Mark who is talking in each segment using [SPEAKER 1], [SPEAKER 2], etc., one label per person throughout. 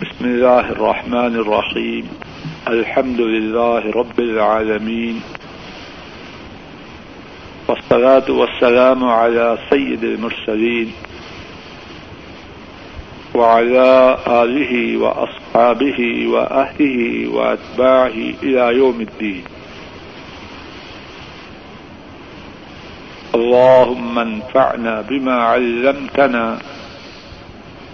[SPEAKER 1] بسم الله الرحمن الرحيم. الحمد لله رب العالمين. والصلاة والسلام على سيد المرسلين. وعلى آله وأصحابه وأهله وأتباعه إلى يوم الدين. اللهم انفعنا بما علمتنا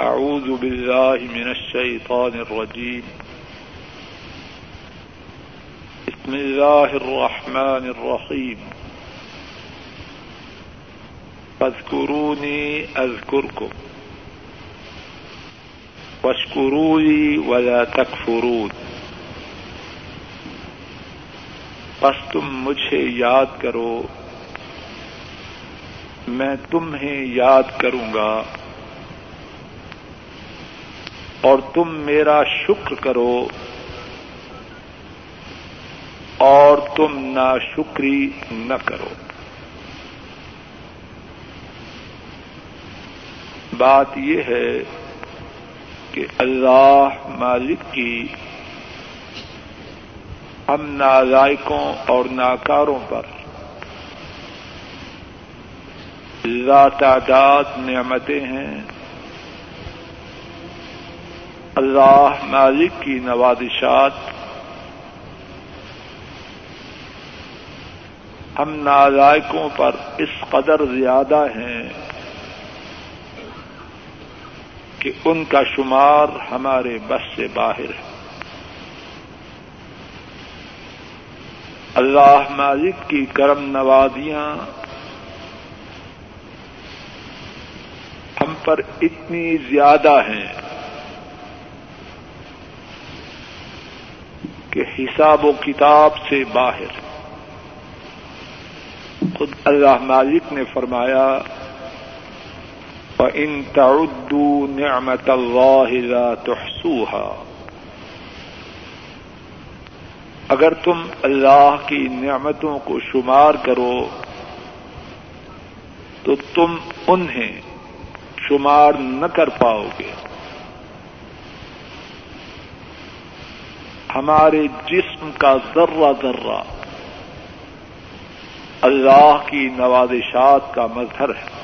[SPEAKER 1] أعوذ بالله من الشيطان الرجيم. بسم الله الرحمن الرحيم. فاذكروني أذكركم. واشكروا لي ولا تكفرون. بس تم مجھے یاد کرو. میں تمہیں یاد کروں گا. اور تم میرا شکر کرو اور تم نا شکری نہ کرو۔ بات یہ ہے کہ اللہ مالک کی ہم نالائکوں اور ناکاروں پر لا تعداد نعمتیں ہیں۔ اللہ مالک کی نوازشات۔ ہم نالائکوں پر اس قدر زیادہ ہیں کہ ان کا شمار ہمارے بس سے باہر ہے۔ اللہ مالک کی کرم نوازیاں ہم پر اتنی زیادہ ہیں۔ کہ حساب و کتاب سے باہر۔ خود اللہ مالک نے فرمایا ان تعدوا نعمت اللہ لا تحصوها اگر تم اللہ کی نعمتوں کو شمار کرو، تو تم انہیں شمار نہ کر پاؤ گے۔ ہمارے جسم کا ذرہ ذرہ اللہ کی نوازشات کا مظہر ہے۔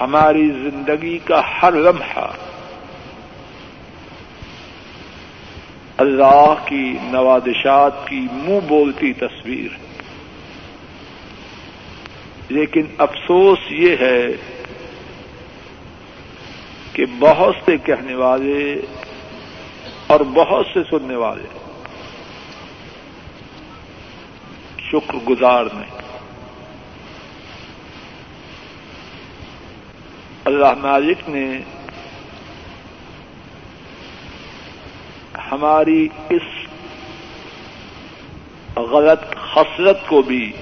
[SPEAKER 1] ہماری زندگی کا ہر لمحہ اللہ کی نوازشات کی منہ بولتی تصویر ہے۔ لیکن افسوس یہ ہے کہ بہت سے کہنے والے اور بہت سے سننے والے شکر گزار نہیں۔ اللہ مالک نے ہماری اس غلط خصلت کو بھی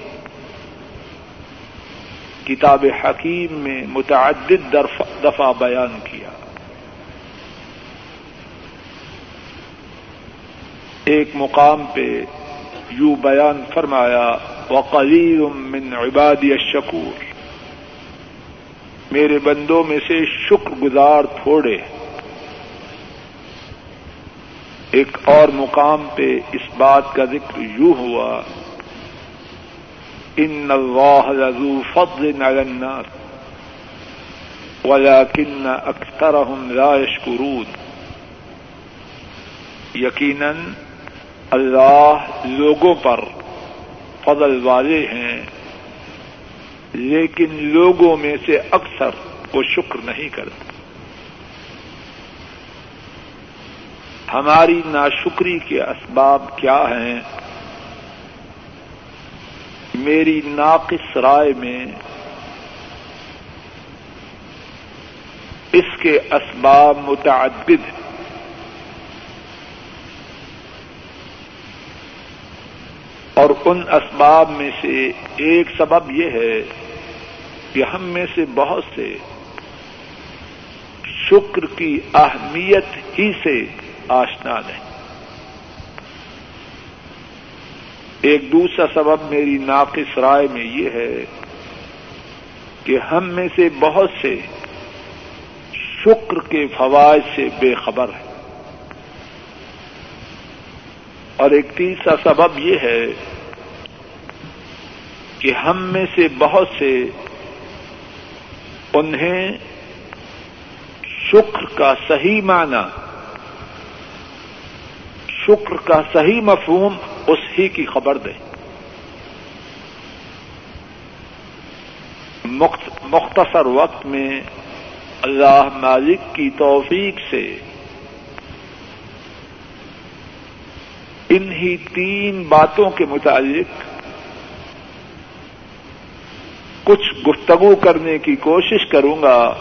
[SPEAKER 1] کتاب حکیم میں متعدد دفعہ بیان کیا۔ ایک مقام پہ یو بیان فرمایا وقلیل من عبادی الشکور میرے بندوں میں سے شکر گزار تھوڑے۔ ایک اور مقام پہ اس بات کا ذکر یوں ہوا ان اللہ لذو فضل على الناس، ولكن اکثرهم لا يشكرون۔ یقیناً اللہ لوگوں پر فضل والے ہیں، لیکن لوگوں میں سے اکثر وہ شکر نہیں کرتے۔ ہماری ناشکری کے اسباب کیا ہیں؟ میری ناقص رائے میں اس کے اسباب متعدد ہیں۔ ان اسباب میں سے ایک سبب یہ ہے کہ ہم میں سے بہت سے شکر کی اہمیت ہی سے آشنا نہیں۔ ایک دوسرا سبب میری ناقص رائے میں یہ ہے کہ ہم میں سے بہت سے شکر کے فوائد سے بے خبر ہیں۔ اور ایک تیسرا سبب یہ ہے کہ ہم میں سے بہت سے انہیں شکر کا صحیح معنی، شکر کا صحیح مفہوم اس ہی کی خبر دے مختصر وقت میں اللہ مالک کی توفیق سے انہی تین باتوں کے متعلق کچھ گفتگو کرنے کی کوشش کروں گا،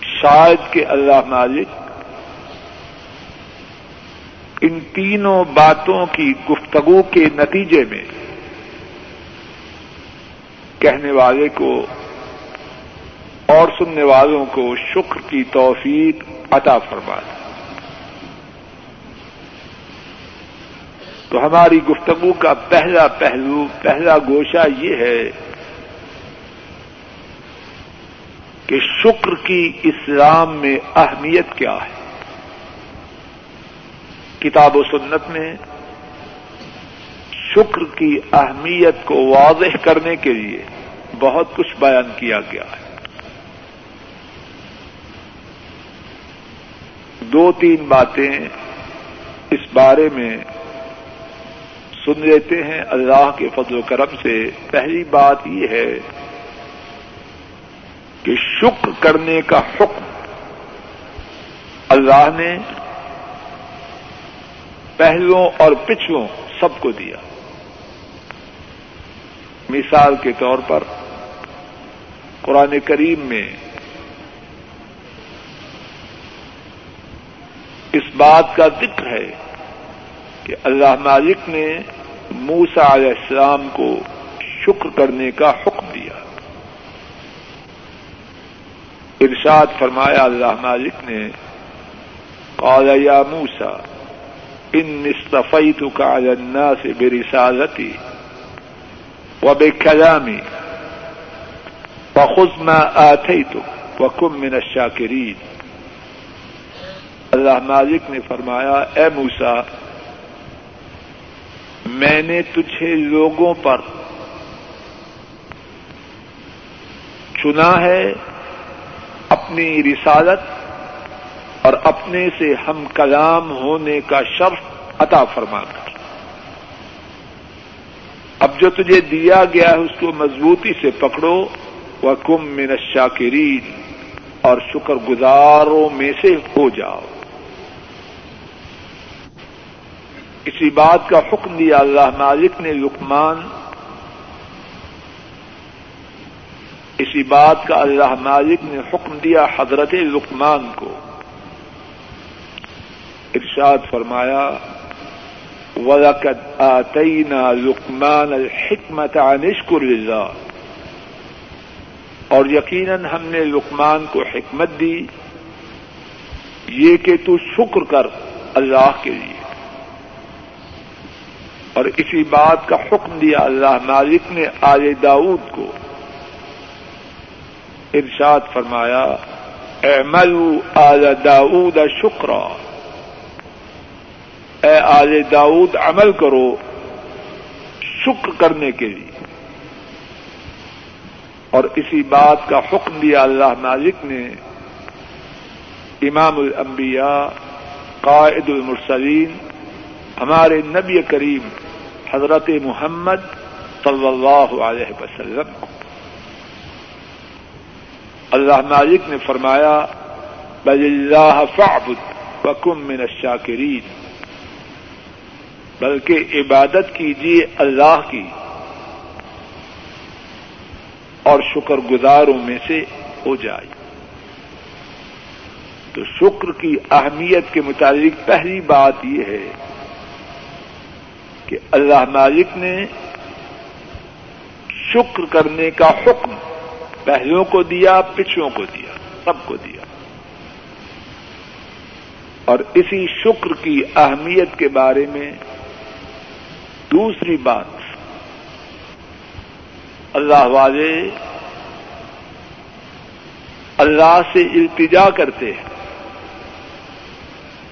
[SPEAKER 1] شاید کہ اللہ مالک ان تینوں باتوں کی گفتگو کے نتیجے میں کہنے والے کو اور سننے والوں کو شکر کی توفیق عطا فرما تو ہماری گفتگو کا پہلا پہلو، پہلا گوشہ یہ ہے کہ شکر کی اسلام میں اہمیت کیا ہے۔ کتاب و سنت میں شکر کی اہمیت کو واضح کرنے کے لیے بہت کچھ بیان کیا گیا ہے۔ دو تین باتیں اس بارے میں سن لیتے ہیں اللہ کے فضل و کرم سے۔ پہلی بات یہ ہے کہ شکر کرنے کا حکم اللہ نے پہلوں اور پچھلوں سب کو دیا۔ مثال کے طور پر قرآن کریم میں اس بات کا ذکر ہے کہ اللہ مالک نے موسا علیہ السلام کو شکر کرنے کا حکم دیا۔ ارشاد فرمایا، اللہ مالک نے، قال، یا موسا ان استفیتك على الناس برسالتي وبكلامي فخذ ما آتيتك وكن من الشاكرين اللہ مالک نے فرمایا، اے موسا میں نے تجھے لوگوں پر چنا ہے اپنی رسالت اور اپنے سے ہم کلام ہونے کا شرف عطا فرما کر۔ اب جو تجھے دیا گیا ہے اس کو مضبوطی سے پکڑو۔ وہ کم من شاکرین اور شکر گزاروں میں سے ہو جاؤ۔ اسی بات کا حکم دیا اللہ مالک نے لکمان اسی بات کا اللہ مالک نے حکم دیا حضرت لکمان کو۔ ارشاد فرمایا، وَلَقَدْ آتَيْنَا لُقْمَانَ الْحِكْمَةَ عَنِ اشْكُرِ اور یقیناً ہم نے لقمان کو حکمت دی، یہ کہ تو شکر کر اللہ کے لیے۔ اور اسی بات کا حکم دیا اللہ مالک نے آل داود کو۔ ارشاد فرمایا، اعملوا آل داود شکرا۔ اے آل داود، عمل کرو شکر کرنے کے لیے۔ اور اسی بات کا حکم دیا اللہ مالک نے، امام الانبیاء، قائد المرسلین، ہمارے نبی کریم حضرت محمد صلی اللہ علیہ وسلم کو۔ اللہ مالک نے فرمایا، بل اللہ فعبد وکم من الشاکرین۔ بلکہ عبادت کیجیے اللہ کی۔ اور شکر گزاروں میں سے ہو جائے۔ تو شکر کی اہمیت کے متعلق پہلی بات یہ ہے کہ اللہ مالک نے شکر کرنے کا حکم پہلوں کو دیا پچھوں کو دیا، سب کو دیا۔ اور اسی شکر کی اہمیت کے بارے میں دوسری بات، اللہ والے اللہ سے التجا کرتے ہیں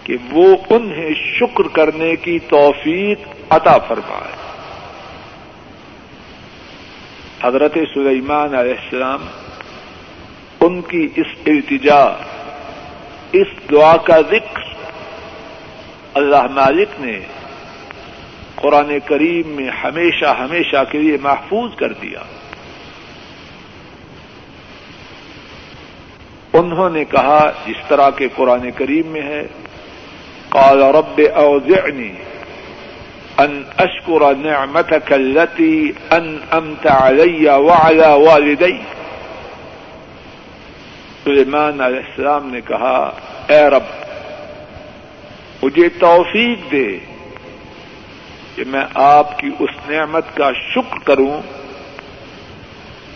[SPEAKER 1] کہ وہ انہیں شکر کرنے کی توفیق عطا فرمائے۔ حضرت سلیمان علیہ السلام ان کی اس التجا، اس دعا کا ذکر اللہ مالک نے قرآن کریم میں ہمیشہ ہمیشہ کے لیے محفوظ کر دیا۔ انہوں نے کہا، جس طرح کے قرآن کریم میں ہے، قال رب اوزعنی ان اشکر نعمتك التي انعمت علي وعلى والدي. سلیمان علیہ السلام نے کہا، اے رب، مجھے توفیق دے کہ میں آپ کی اس نعمت کا شکر کروں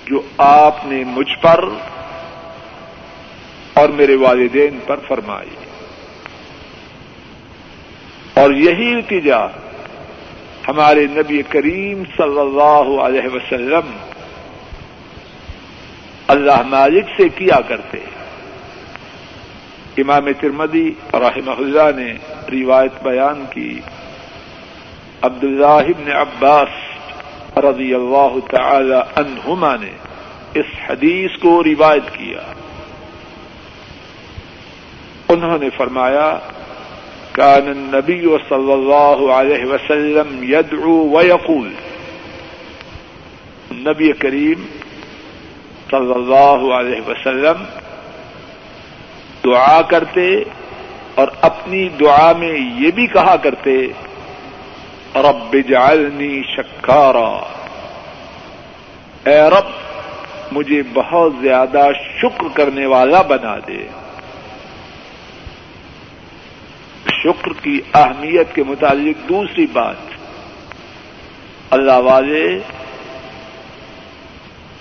[SPEAKER 1] جو آپ نے مجھ پر اور میرے والدین پر فرمائی. اور یہی التجا ہمارے نبی کریم صلی اللہ علیہ وسلم اللہ مالک سے کیا کرتے امام ترمدی رحمہ اللہ نے روایت بیان کی۔ عبد اللہ عباس رضی اللہ تعالی عنہما نے اس حدیث کو روایت کیا۔ انہوں نے فرمایا كان النبي صلى الله عليه وسلم يدعو ويقول. نبی کریم صلی اللہ علیہ وسلم دعا کرتے اور اپنی دعا میں یہ بھی کہا کرتے، رب جعلنی شکارا. اے رب، مجھے بہت زیادہ شکر کرنے والا بنا دے۔ شکر کی اہمیت کے متعلق دوسری بات۔ اللہ والے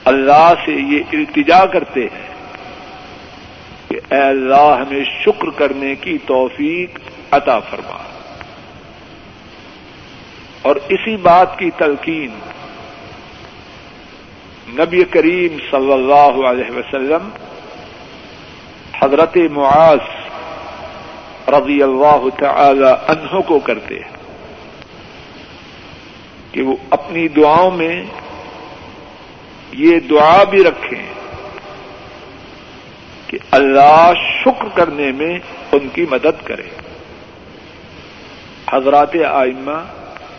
[SPEAKER 1] اللہ سے یہ التجا کرتے ہیں کہ اے اللہ ہمیں شکر کرنے کی توفیق عطا فرما۔ اور اسی بات کی تلقین نبی کریم صلی اللہ علیہ وسلم حضرت معاذ رضی اللہ تعالی عنہ کو کرتے ہیں کہ وہ اپنی دعاؤں میں یہ دعا بھی رکھیں کہ اللہ شکر کرنے میں ان کی مدد کرے۔ حضرات آئمہ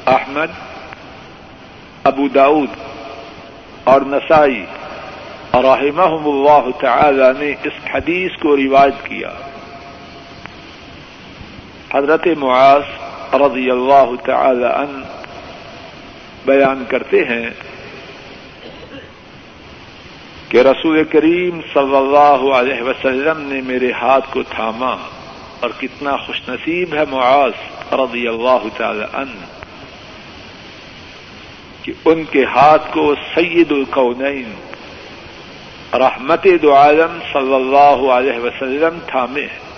[SPEAKER 1] احمد، ابو داود اور نسائی اور رحمہ اللہ تعالی نے اس حدیث کو روایت کیا۔ حضرت معاذ رضی اللہ تعالی عنہ بیان کرتے ہیں کہ رسول کریم صلی اللہ علیہ وسلم نے میرے ہاتھ کو تھاما اور کتنا خوش نصیب ہے معاذ رضی اللہ تعالی عنہ کہ ان کے ہاتھ کو سید القونین رحمت دو عالم صلی اللہ علیہ وسلم تھامے۔ ہیں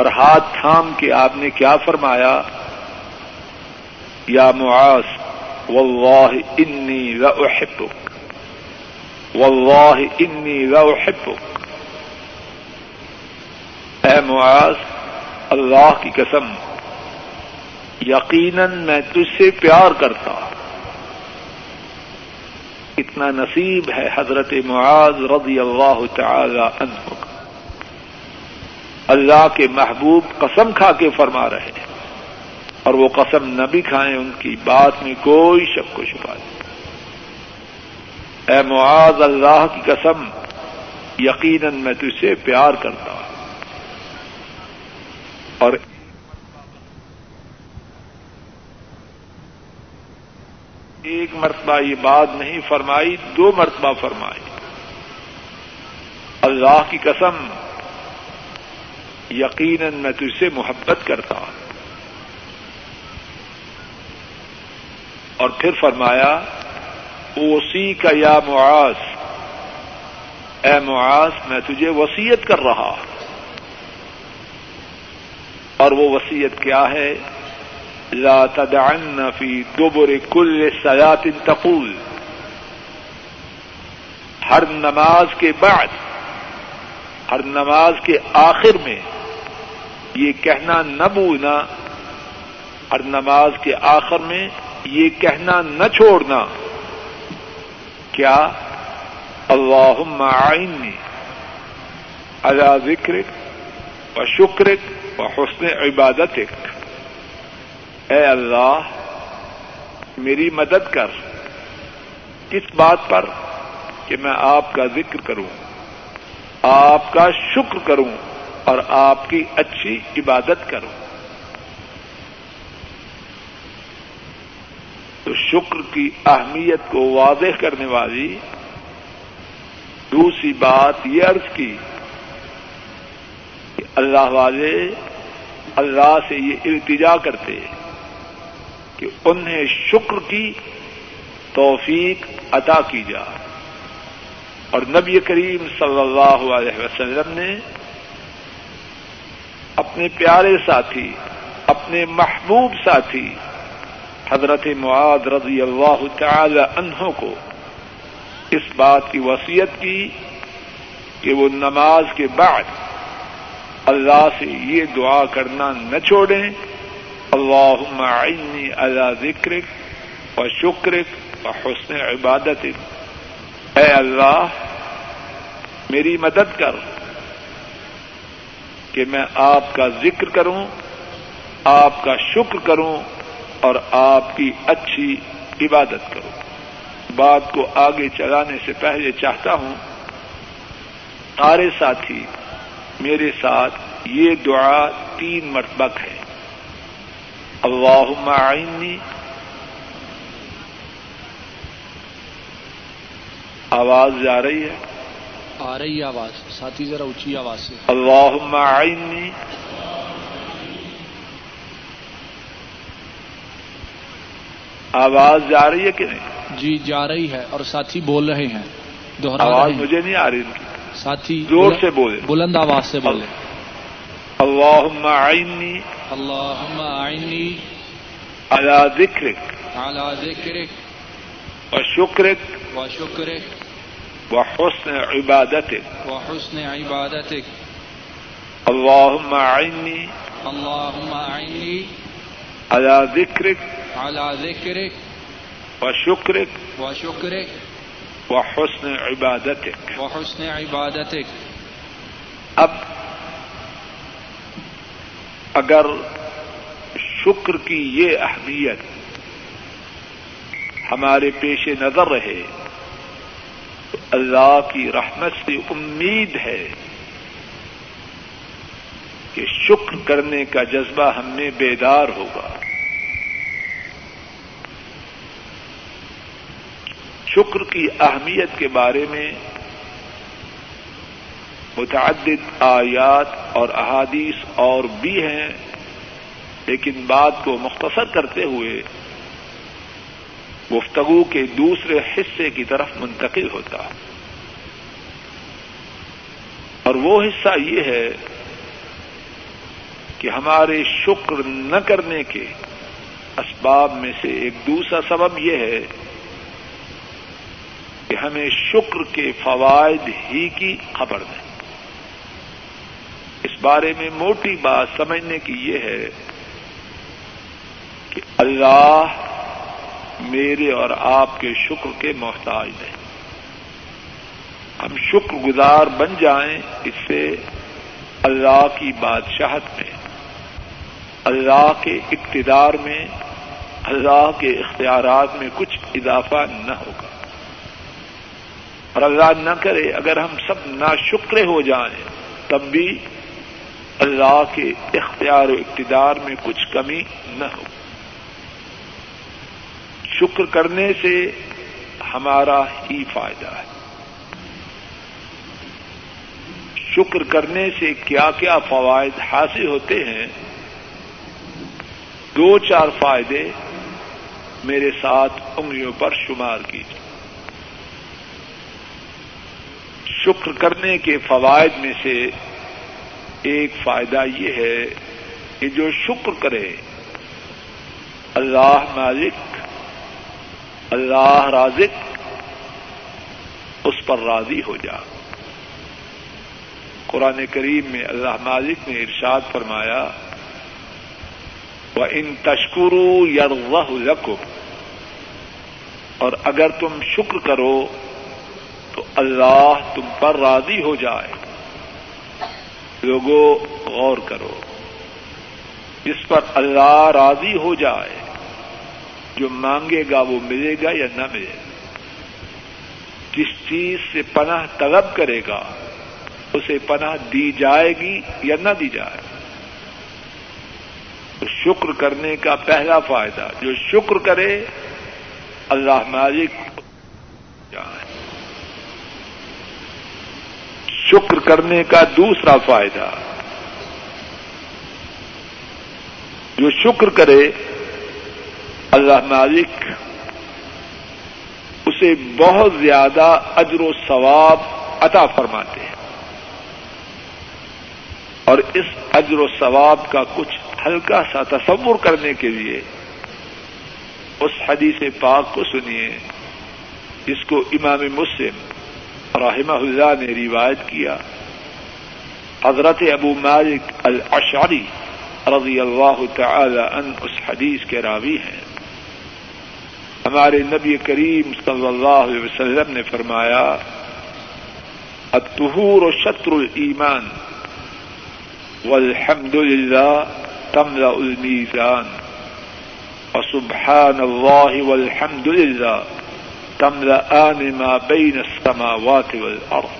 [SPEAKER 1] اور ہاتھ تھام کے آپ نے کیا فرمایا؟ یا معاذ، واللہ انی لاحبک واللہ انی لاحبک اے معاذ، اللہ کی قسم، یقیناً میں تجھ سے پیار کرتا اتنا نصیب ہے حضرت معاذ رضی اللہ تعالی عنہ۔ اللہ کے محبوب قسم کھا کے فرما رہے ہیں۔ اور وہ قسم نہ بھی کھائیں ان کی بات میں کوئی شک و شبہ نہیں۔ اے معاذ اللہ کی قسم، یقیناً میں تجھے پیار کرتا ہوں۔ اور ایک مرتبہ یہ بات نہیں فرمائی، دو مرتبہ فرمائی۔ اللہ کی قسم یقیناً میں تجھ سے محبت کرتا۔ ہوں اور پھر فرمایا، اوسی کا یا معاذ، اے معاذ، میں تجھے وسیعت کر رہا اور وہ وسیعت کیا ہے؟ لا تدعن فی دبر کل سیات تقول۔ ہر نماز کے بعد، ہر نماز کے آخر میں یہ کہنا نہ بھولنا ہر نماز کے آخر میں یہ کہنا نہ چھوڑنا، کیا اللہ آئینی اللہ ذکرک و شکرک و حسن عبادت اے اللہ، میری مدد کر۔ کس بات پر کہ میں آپ کا ذکر کروں، آپ کا شکر کروں۔ اور آپ کی اچھی عبادت کروں تو شکر کی اہمیت کو واضح کرنے والی دوسری بات یہ عرض کی کہ اللہ والے اللہ سے یہ التجا کرتے کہ انہیں شکر کی توفیق عطا کی جائے۔ اور نبی کریم صلی اللہ علیہ وسلم نے اپنے پیارے ساتھی، اپنے محبوب ساتھی، حضرت معاد رضی اللہ تعالی عنہ کو اس بات کی وصیت کی کہ وہ نماز کے بعد اللہ سے یہ دعا کرنا نہ چھوڑیں۔ اللہ عینی اللہ ذکرک و شکرک و حسن عبادت اے اللہ، میری مدد کر۔ کہ میں آپ کا ذکر کروں، آپ کا شکر کروں اور آپ کی اچھی عبادت کروں۔ بات کو آگے چلانے سے پہلے چاہتا ہوں سارے ساتھی، میرے ساتھ یہ دعا تین مرتبہ ہے۔ اللہ آئینی آواز جا رہی ہے۔
[SPEAKER 2] آ رہی آواز۔ ساتھی ذرا اونچی آواز سے۔
[SPEAKER 1] اللہ آئینی آواز جا رہی ہے کہ نہیں؟
[SPEAKER 2] جی جا رہی ہے اور ساتھی بول رہے ہیں۔
[SPEAKER 1] دوہرا آواز مجھے نہیں آ رہی
[SPEAKER 2] ساتھی
[SPEAKER 1] زور سے بولے
[SPEAKER 2] بلند آواز سے بولے
[SPEAKER 1] اللہ آئینی
[SPEAKER 2] اللہ آئینی
[SPEAKER 1] اللہ ذکرک۔
[SPEAKER 2] اعلی ذکرک۔
[SPEAKER 1] و شکرک۔
[SPEAKER 2] و شکرک۔
[SPEAKER 1] و حسن عبادت
[SPEAKER 2] و حسن عبادت
[SPEAKER 1] اللہ عینی
[SPEAKER 2] اللہ عینی
[SPEAKER 1] اللہ ذکرک
[SPEAKER 2] اعلی ذکرک
[SPEAKER 1] و شکرک
[SPEAKER 2] و شکرک
[SPEAKER 1] و حسن عبادت
[SPEAKER 2] و حسن عبادت
[SPEAKER 1] اب اگر شکر کی یہ اہمیت ہمارے پیش نظر رہے اللہ کی رحمت سے امید ہے کہ شکر کرنے کا جذبہ ہم میں بیدار ہوگا۔ شکر کی اہمیت کے بارے میں متعدد آیات اور احادیث اور بھی ہیں، لیکن بات کو مختصر کرتے ہوئے گفتگو کے دوسرے حصے کی طرف منتقل ہوتا ہے۔ اور وہ حصہ یہ ہے کہ ہمارے شکر نہ کرنے کے اسباب میں سے ایک دوسرا سبب یہ ہے کہ ہمیں شکر کے فوائد ہی کی خبر نہیں۔ اس بارے میں موٹی بات سمجھنے کی یہ ہے کہ اللہ میرے اور آپ کے شکر کے محتاج ہیں۔ ہم شکر گزار بن جائیں اس سے اللہ کی بادشاہت میں، اللہ کے اقتدار میں، اللہ کے اختیارات میں کچھ اضافہ نہ ہوگا۔ اور اللہ نہ کرے، اگر ہم سب نا شکرے ہو جائیں، تب بھی اللہ کے اختیار و اقتدار میں کچھ کمی نہ ہو۔ شکر کرنے سے ہمارا ہی فائدہ ہے۔ شکر کرنے سے کیا کیا فوائد حاصل ہوتے ہیں؟ دو چار فائدے میرے ساتھ انگلیوں پر شمار کیجیے۔ شکر کرنے کے فوائد میں سے ایک فائدہ یہ ہے کہ جو شکر کرے، اللہ مالک اللہ رازق، اس پر راضی ہو جا۔ قرآن کریم میں اللہ مالک نے ارشاد فرمایا وہ ان تشکرو یرکو اور اگر تم شکر کرو، تو اللہ تم پر راضی ہو جائے۔ لوگوں غور کرو، جس پر اللہ راضی ہو جائے۔ جو مانگے گا وہ ملے گا یا نہ ملے گا۔ جس چیز سے پناہ طلب کرے گا، اسے پناہ دی جائے گی یا نہ دی جائے۔ تو شکر کرنے کا پہلا فائدہ، جو شکر کرے، اللہ مالک جائے۔ شکر کرنے کا دوسرا فائدہ، جو شکر کرے اللہ مالک اسے بہت زیادہ اجر و ثواب عطا فرماتے ہیں۔ اور اس اجر و ثواب کا کچھ ہلکا سا تصور کرنے کے لیے اس حدیث پاک کو سنیے۔ جس کو امام مسلم رحمہ اللہ نے روایت کیا۔ حضرت ابو مالک الاشعری رضی اللہ تعالی ان اس حدیث کے راوی ہیں۔ ہمارے نبی کریم صلی اللہ علیہ وسلم نے فرمایا اتہور و شطر المان والحمد للہ تملا المیزان وسبحان اللہ والحمد للہ تملا ما بین السماوات والارض۔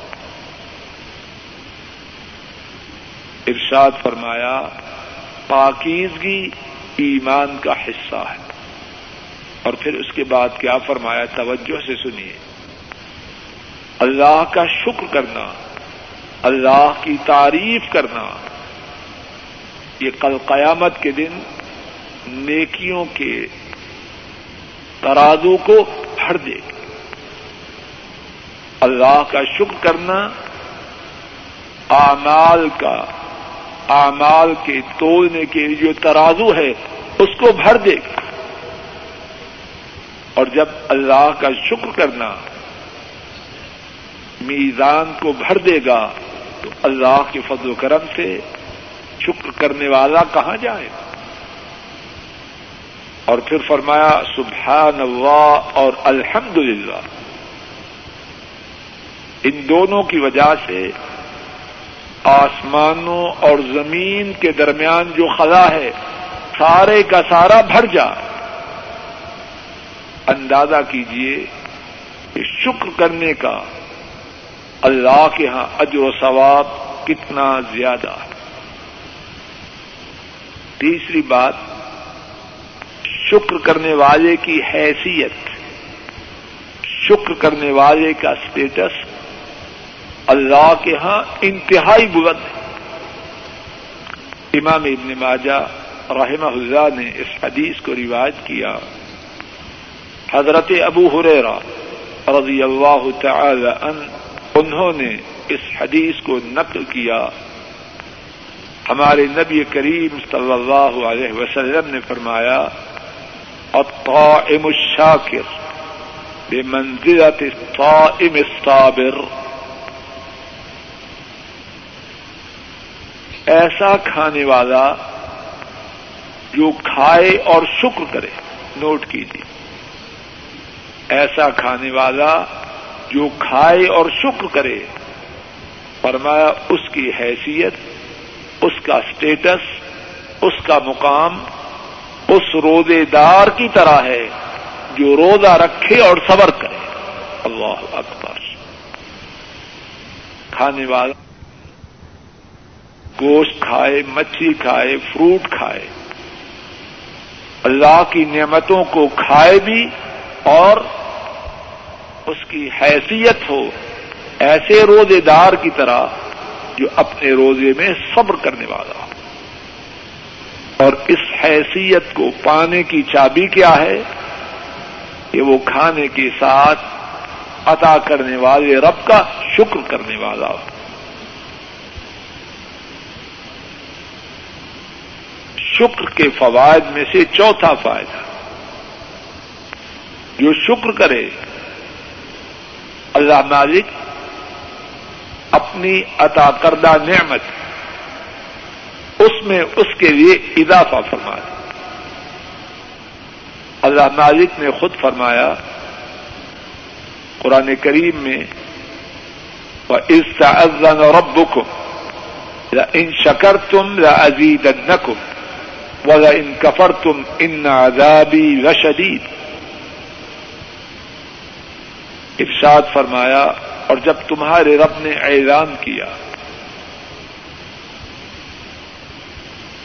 [SPEAKER 1] ارشاد فرمایا، پاکیزگی ایمان کا حصہ ہے۔ اور پھر اس کے بعد کیا فرمایا توجہ سے سنیے۔ اللہ کا شکر کرنا، اللہ کی تعریف کرنا، یہ کل قیامت کے دن نیکیوں کے ترازو کو بھر دے۔ گی اللہ کا شکر کرنا اعمال کا، اعمال کے تولنے کے جو ترازو ہے، اس کو بھر دے۔ گا اور جب اللہ کا شکر کرنا میزان کو بھر دے گا، تو اللہ کے فضل و کرم سے شکر کرنے والا کہاں جائے؟ گا اور پھر فرمایا سبحان اللہ اور الحمد للہ ان دونوں کی وجہ سے آسمانوں اور زمین کے درمیان جو خلا ہے، سارے کا سارا بھر جائے۔ اندازہ کیجیے کہ شکر کرنے کا اللہ کے ہاں اجر و ثواب کتنا زیادہ ہے۔ تیسری بات، شکر کرنے والے کی حیثیت۔ شکر کرنے والے کا اسٹیٹس اللہ کے ہاں انتہائی بلند ہے۔ امام ابن ماجہ رحمہ اللہ نے اس حدیث کو روایت کیا۔ حضرت ابو حریرا رضی اللہ تعالی ان انہوں نے اس حدیث کو نقل کیا۔ ہمارے نبی کریم صلی اللہ علیہ وسلم نے فرمایا، الطائم الشاکر بمنزلة الصائم الصابر۔ ایسا کھانے والا جو کھائے اور شکر کرے، نوٹ کیجیے ایسا کھانے والا جو کھائے اور شکر کرے۔ فرمایا، اس کی حیثیت، اس کا اسٹیٹس اس کا مقام اس روزے دار کی طرح ہے جو روزہ رکھے اور صبر کرے۔ اللہ اکبر۔ کھانے والا گوشت کھائے مچھلی کھائے، فروٹ کھائے۔ اللہ کی نعمتوں کو کھائے بھی اور اس کی حیثیت ہو، ایسے روزے دار کی طرح جو اپنے روزے میں صبر کرنے والا۔ ہو اور اس حیثیت کو پانے کی چابی کیا ہے کہ وہ کھانے کے ساتھ عطا کرنے والے رب کا شکر کرنے والا۔ ہو شکر کے فوائد میں سے چوتھا فائدہ، جو شکر کرے اللہ مالک اپنی عطا کردہ نعمت اس میں اس کے لیے اضافہ فرما دے۔ اللہ مالک نے خود فرمایا، قرآن کریم میں اس کا ازن اور رب ان شکر تم یا عزیز نقم و ان کفر تم ان عذابی رشدید ارشاد فرمایا، اور جب تمہارے رب نے اعلان کیا،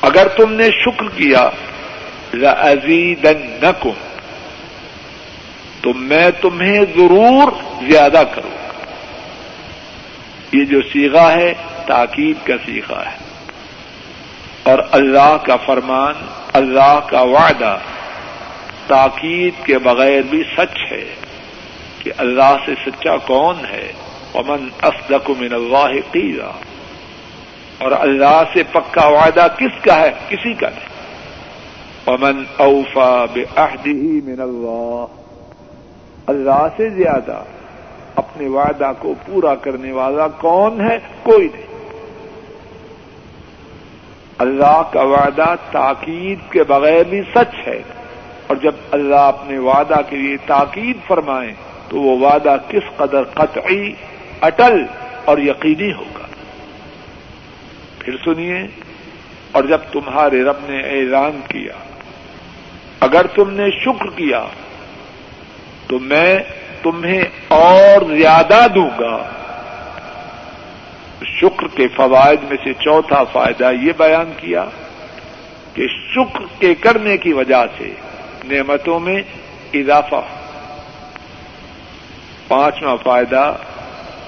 [SPEAKER 1] اگر تم نے شکر کیا نکم تو میں تمہیں ضرور زیادہ کروں گا۔ یہ جو سیگا ہے، تاکید کا سیگا ہے۔ اور اللہ کا فرمان، اللہ کا وعدہ، تاکید کے بغیر بھی سچ ہے۔ کہ اللہ سے سچا کون ہے؟ امن اصدق من اللہ قیلا اور اللہ سے پکا وعدہ کس کا ہے؟ کسی کا نہیں۔ امن اوفا بے من اللہ اللہ سے زیادہ اپنے وعدہ کو پورا کرنے والا کون ہے؟ کوئی نہیں۔ اللہ کا وعدہ تاکید کے بغیر بھی سچ ہے۔ اور جب اللہ اپنے وعدہ کے لیے تاکید فرمائیں تو وہ وعدہ کس قدر قطعی، اٹل اور یقینی ہوگا۔ پھر سنیے، اور جب تمہارے رب نے اعلان کیا، اگر تم نے شکر کیا، تو میں تمہیں اور زیادہ دوں گا۔ شکر کے فوائد میں سے چوتھا فائدہ یہ بیان کیا کہ شکر کے کرنے کی وجہ سے نعمتوں میں اضافہ ہو۔ پانچواں فائدہ،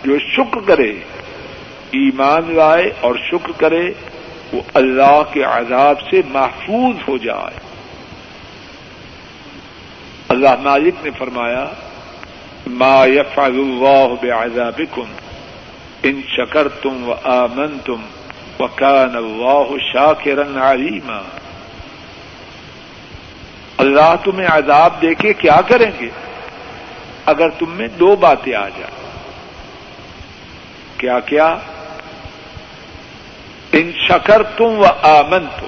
[SPEAKER 1] جو شکر کرے، ایمان لائے اور شکر کرے، وہ اللہ کے عذاب سے محفوظ ہو جائے۔ اللہ مالک نے فرمایا، ما يفعل اللہ بعذابكم ان شکر تم و آمن تم و اللہ شاکرن علیما۔ اللہ تمہیں عذاب دے کے کیا کریں گے؟ اگر تم میں دو باتیں آ جائیں، کیا کیا؟ ان شکر تم و آمن تم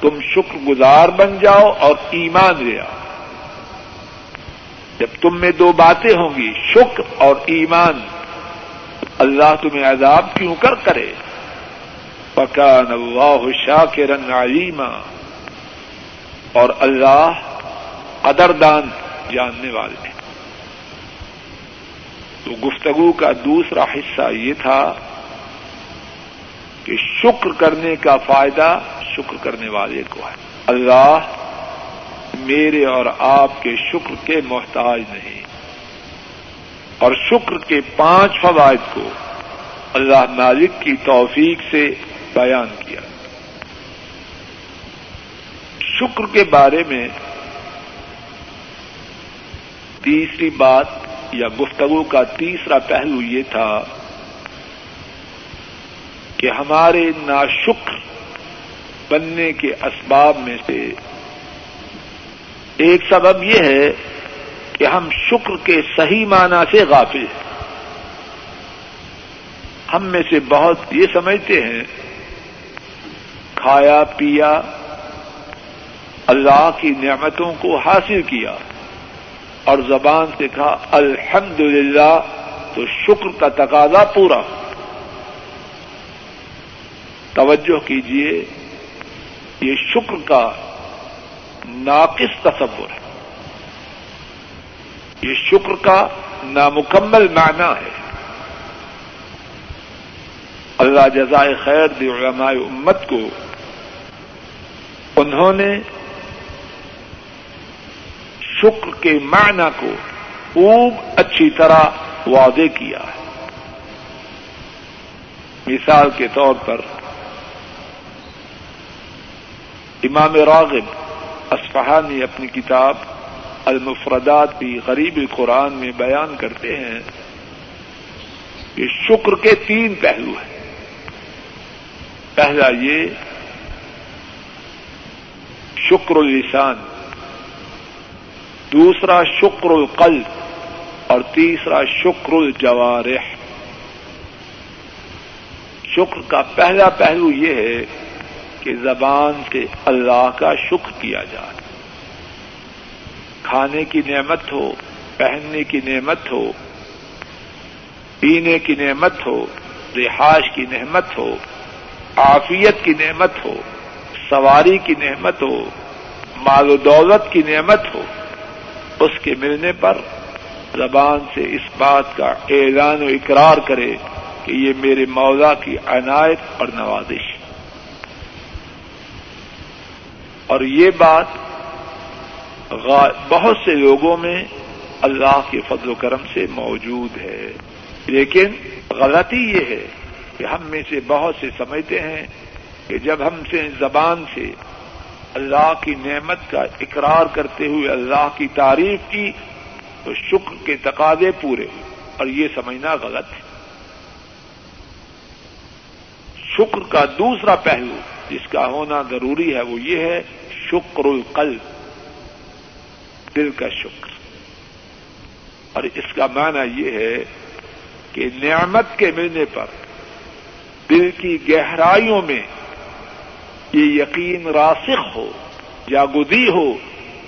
[SPEAKER 1] تم شکر گزار بن جاؤ اور ایمان لے آؤ۔ جب تم میں دو باتیں ہوں گی، شکر اور ایمان، اللہ تمہیں عذاب کیوں کر کرے؟ پکان اللہ شاکرن علیما، اور اللہ ادردان جاننے والے ہیں۔ تو گفتگو کا دوسرا حصہ یہ تھا کہ شکر کرنے کا فائدہ شکر کرنے والے کو ہے۔ اللہ میرے اور آپ کے شکر کے محتاج نہیں۔ اور شکر کے پانچ فوائد کو اللہ مالک کی توفیق سے بیان کیا۔ شکر کے بارے میں تیسری بات یا گفتگو کا تیسرا پہلو یہ تھا کہ ہمارے ناشکر بننے کے اسباب میں سے ایک سبب یہ ہے کہ ہم شکر کے صحیح معنی سے غافل ہیں۔ ہم میں سے بہت یہ سمجھتے ہیں، کھایا، پیا، اللہ کی نعمتوں کو حاصل کیا۔ اور زبان سے کہا الحمد تو شکر کا تقاضا پورا۔ توجہ کیجیے یہ شکر کا ناقص تصور ہے۔ یہ شکر کا نامکمل معنی ہے۔ اللہ جزائے خیر دی علماء امت کو انہوں نے شکر کے معنی کو خوب اچھی طرح واضح کیا ہے۔ مثال کے طور پر امام راغب اسفہانی اپنی کتاب المفردات بھی غریب قرآن میں بیان کرتے ہیں کہ شکر کے تین پہلو ہیں۔ پہلا یہ، شکر اللسان دوسرا شکر القلب اور تیسرا شکر الجوارح۔ شکر کا پہلا پہلو یہ ہے کہ زبان سے اللہ کا شکر کیا جائے۔ کھانے کی نعمت ہو، پہننے کی نعمت ہو، پینے کی نعمت ہو، رہائش کی نعمت ہو، عافیت کی نعمت ہو، سواری کی نعمت ہو، مال و دولت کی نعمت ہو۔ اس کے ملنے پر زبان سے اس بات کا اعلان و اقرار کرے کہ یہ میرے موضا کی عنایت اور نوازش اور یہ بات بہت سے لوگوں میں اللہ کے فضل و کرم سے موجود ہے۔ لیکن غلطی یہ ہے کہ ہم میں سے بہت سے سمجھتے ہیں کہ جب ہم سے زبان سے اللہ کی نعمت کا اقرار کرتے ہوئے اللہ کی تعریف کی تو شکر کے تقاضے پورے اور یہ سمجھنا غلط ہے۔ شکر کا دوسرا پہلو جس کا ہونا ضروری ہے وہ یہ ہے، شکر القلب، دل کا شکر۔ اور اس کا معنی یہ ہے کہ نعمت کے ملنے پر دل کی گہرائیوں میں یہ یقین راسخ ہو، جاگودی ہو،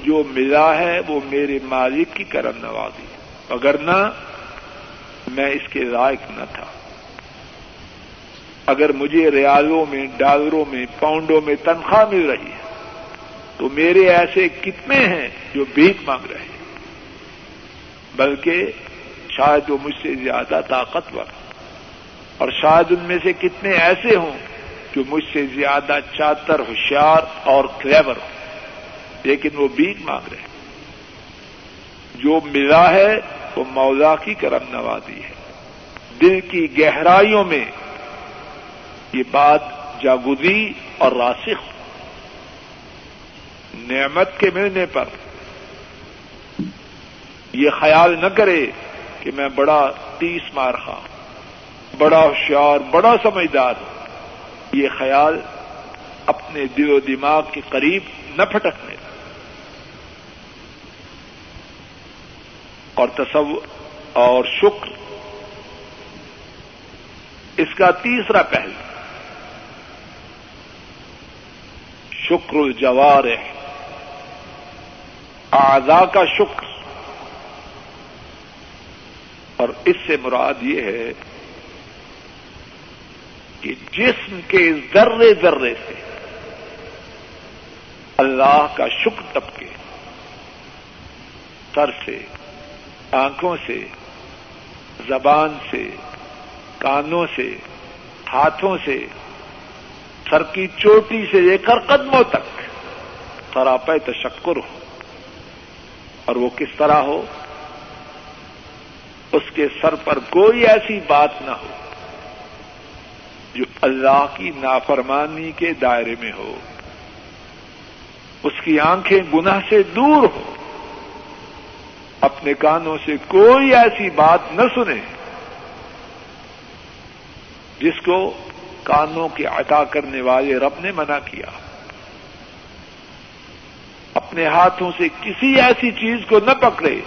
[SPEAKER 1] جو ملا ہے وہ میرے مالک کی کرم نوازی۔ اگر نہ، میں اس کے لائق نہ تھا۔ اگر مجھے ریالوں میں، ڈالروں میں، پاؤنڈوں میں تنخواہ مل رہی ہے، تو میرے ایسے کتنے ہیں جو بھیک مانگ رہے ہیں؟ بلکہ شاید وہ مجھ سے زیادہ طاقتور۔ اور شاید ان میں سے کتنے ایسے ہوں جو مجھ سے زیادہ چاتر ہوشیار اور کلیور ہوں لیکن وہ بھیک مانگ رہے ہیں۔ جو ملا ہے، وہ مولا کی کرم نوازی ہے۔ دل کی گہرائیوں میں یہ بات جاگودی اور راسخ نعمت کے ملنے پر یہ خیال نہ کرے کہ میں بڑا تیس مار خواہ بڑا ہوشیار، بڑا سمجھدار ہوں۔ یہ خیال اپنے دل و دماغ کے قریب نہ پھٹکنے اور تصور اور شکر۔ اس کا تیسرا پہلو۔ شکر الجوار آزا کا شکر۔ اور اس سے مراد یہ ہے کہ جسم کے ذرے ذرے سے اللہ کا شکر طبقے سر سے، آنکھوں سے، زبان سے، کانوں سے، ہاتھوں سے، سر کی چوٹی سے لے کر قدموں تک سراپے تشکر ہو۔ اور وہ کس طرح ہو؟ اس کے سر پر کوئی ایسی بات نہ ہو۔ جو اللہ کی نافرمانی کے دائرے میں ہو، اس کی آنکھیں گناہ سے دور ہو، اپنے کانوں سے کوئی ایسی بات نہ سنے جس کو کانوں کے عطا کرنے والے رب نے منع کیا۔ اپنے ہاتھوں سے کسی ایسی چیز کو نہ پکڑے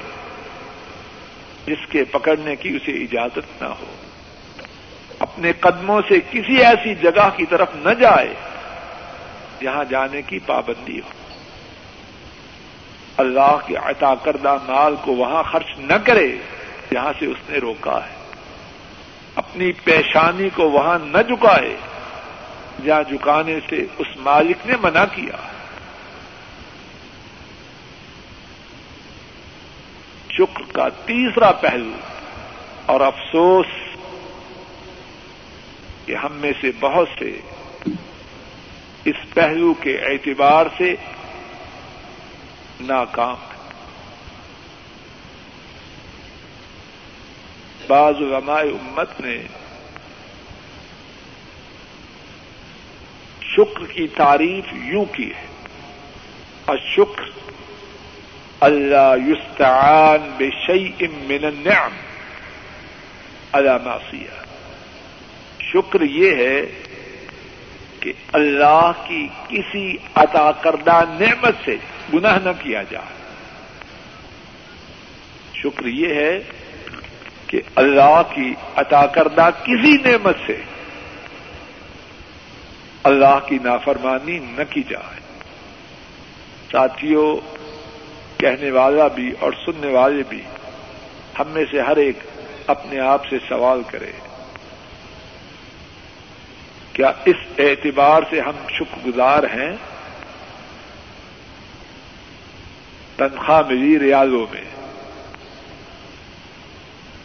[SPEAKER 1] جس کے پکڑنے کی اسے اجازت نہ ہو۔ اپنے قدموں سے کسی ایسی جگہ کی طرف نہ جائے جہاں جانے کی پابندی ہو۔ اللہ کے عطا کردہ مال کو وہاں خرچ نہ کرے جہاں سے اس نے روکا ہے۔ اپنی پیشانی کو وہاں نہ جکائے جہاں جکانے سے اس مالک نے منع کیا۔ شکر کا تیسرا پہلو اور افسوس کہ ہم میں سے بہت سے اس پہلو کے اعتبار سے ناکام ہیں۔ بعض علماء امت نے شکر کی تعریف یوں کی ہے۔ اشکر اللہ یستعان بے شعی من النعم اللہ معصیہ شکر یہ ہے کہ اللہ کی کسی عطا کردہ نعمت سے گناہ نہ کیا جائے۔ شکر یہ ہے کہ اللہ کی عطا کردہ کسی نعمت سے اللہ کی نافرمانی نہ کی جائے۔ ساتھیوں، کہنے والا بھی اور سننے والے بھی ہم میں سے ہر ایک اپنے آپ سے سوال کرے۔ کیا اس اعتبار سے ہم شکر گزار ہیں؟ تنخواہ ملی ریاضوں میں۔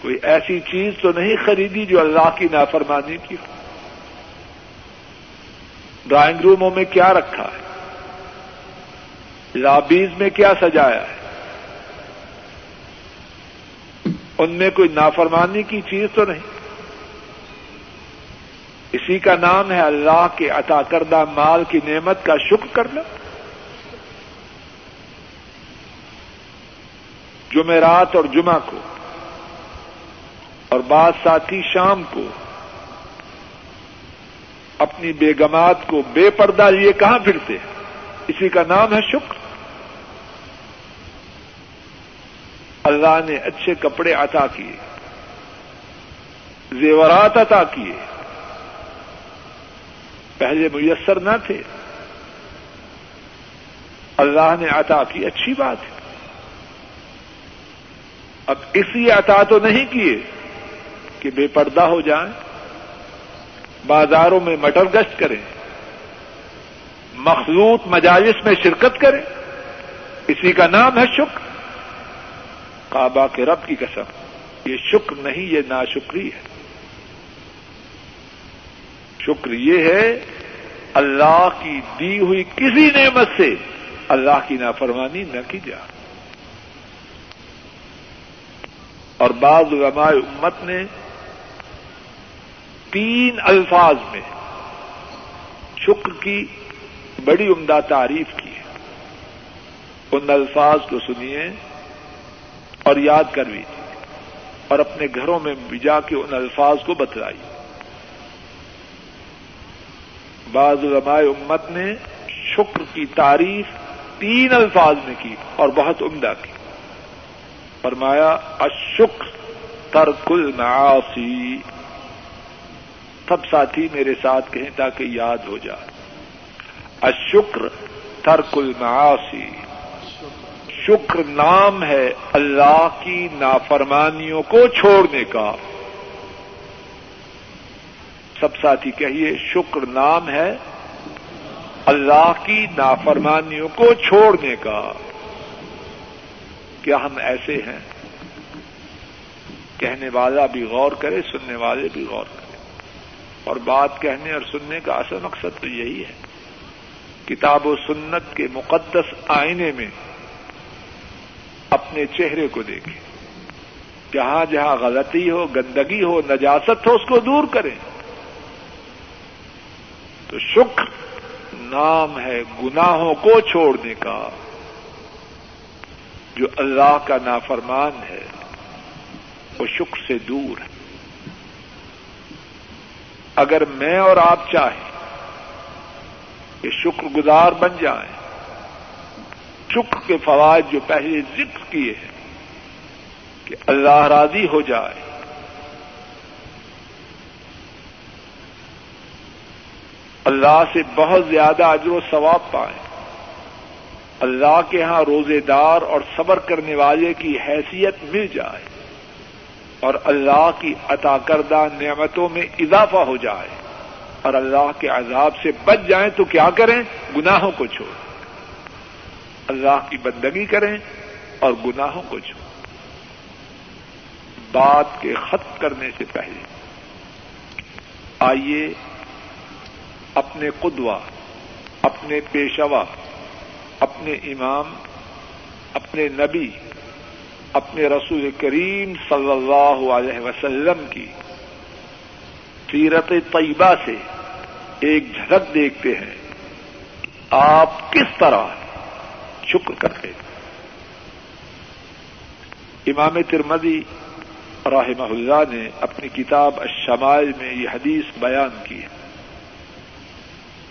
[SPEAKER 1] کوئی ایسی چیز تو نہیں خریدی جو اللہ کی نافرمانی کی ہو؟ ڈرائنگ روموں میں کیا رکھا ہے؟ لابیز میں کیا سجایا ہے؟ ان میں کوئی نافرمانی کی چیز تو نہیں۔ اسی کا نام ہے اللہ کے عطا کردہ مال کی نعمت کا شکر کرنا۔ جمعرات اور جمعہ کو اور بعض ساتھی شام کو، اپنی بیگمات کو بے پردہ لیے کہاں پھرتے؟ اسی کا نام ہے شکر۔ اللہ نے اچھے کپڑے عطا کیے، زیورات عطا کیے۔ پہلے میسر نہ تھے۔ اللہ نے عطا کی، اچھی بات ہے۔ اب اسی عطا تو نہیں کیے کہ بے پردہ ہو جائیں، بازاروں میں مٹر گشت کریں، مخلوط مجالس میں شرکت کریں۔ اسی کا نام ہے شکر۔ کعبہ کے رب کی قسم، یہ شکر نہیں، یہ ناشکری ہے۔ شکر یہ ہے اللہ کی دی ہوئی کسی نعمت سے اللہ کی نافرمانی نہ کی جائے اور بعض علماء امت نے تین الفاظ میں شکر کی بڑی عمدہ تعریف کی ہے۔ ان الفاظ کو سنیے اور یاد کرویے اور اپنے گھروں میں بجا کے ان الفاظ کو بتلائیے۔ بعض علماء امت نے شکر کی تعریف تین الفاظ میں کی اور بہت عمدہ کی۔ فرمایا اشکر ترک المعاصی۔ سب ساتھی میرے ساتھ کہیں تاکہ یاد ہو جائے۔ اشکر ترک المعاصی۔ شکر نام ہے اللہ کی نافرمانیوں کو چھوڑنے کا۔ سب ساتھی کہیے، شکر نام ہے اللہ کی نافرمانیوں کو چھوڑنے کا۔ کیا ہم ایسے ہیں؟ کہنے والا بھی غور کرے، سننے والے بھی غور کرے۔ اور بات کہنے اور سننے کا اصل مقصد تو یہی ہے۔ کتاب و سنت کے مقدس آئینے میں اپنے چہرے کو دیکھیں۔ جہاں جہاں غلطی ہو، گندگی ہو، نجاست ہو، اس کو دور کریں۔ تو شکر نام ہے گناہوں کو چھوڑنے کا، جو اللہ کا نافرمان ہے، وہ شکر سے دور ہے۔ اگر میں اور آپ چاہیں کہ شکر گزار بن جائیں، شکر کے فوائد جو پہلے ذکر کیے ہیں، کہ اللہ راضی ہو جائے اللہ سے بہت زیادہ اجر و ثواب پائیں۔ اللہ کے ہاں روزے دار اور صبر کرنے والے کی حیثیت مل جائے اور اللہ کی عطا کردہ نعمتوں میں اضافہ ہو جائے۔ اور اللہ کے عذاب سے بچ جائیں تو کیا کریں؟ گناہوں کو چھوڑ۔ اللہ کی بندگی کریں اور گناہوں کو چھوڑ۔ بات کے ختم کرنے سے پہلے آئیے اپنے قدوہ، اپنے پیشوا، اپنے امام، اپنے نبی، اپنے رسول کریم صلی اللہ علیہ وسلم کی سیرت طیبہ سے ایک جھلک دیکھتے ہیں۔ آپ کس طرح شکر کرتے امام ترمدی رحمہ اللہ نے اپنی کتاب الشمائل میں یہ حدیث بیان کی ہے۔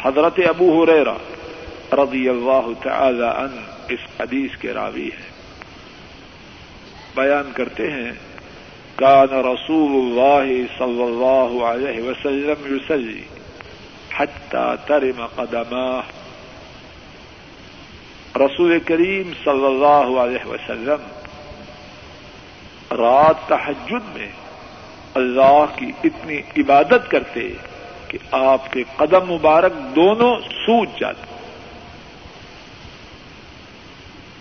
[SPEAKER 1] حضرت ابو حریرا رضی اللہ تعالی ان اس حدیث کے راوی ہے بیان کرتے ہیں، کان رسول اللہ صلی اللہ علیہ وسلم یوسلی حتى ترم قدماه رسول کریم صلی اللہ علیہ وسلم رات تحجد میں اللہ کی اتنی عبادت کرتے کہ آپ کے قدم مبارک دونوں سوج جاتے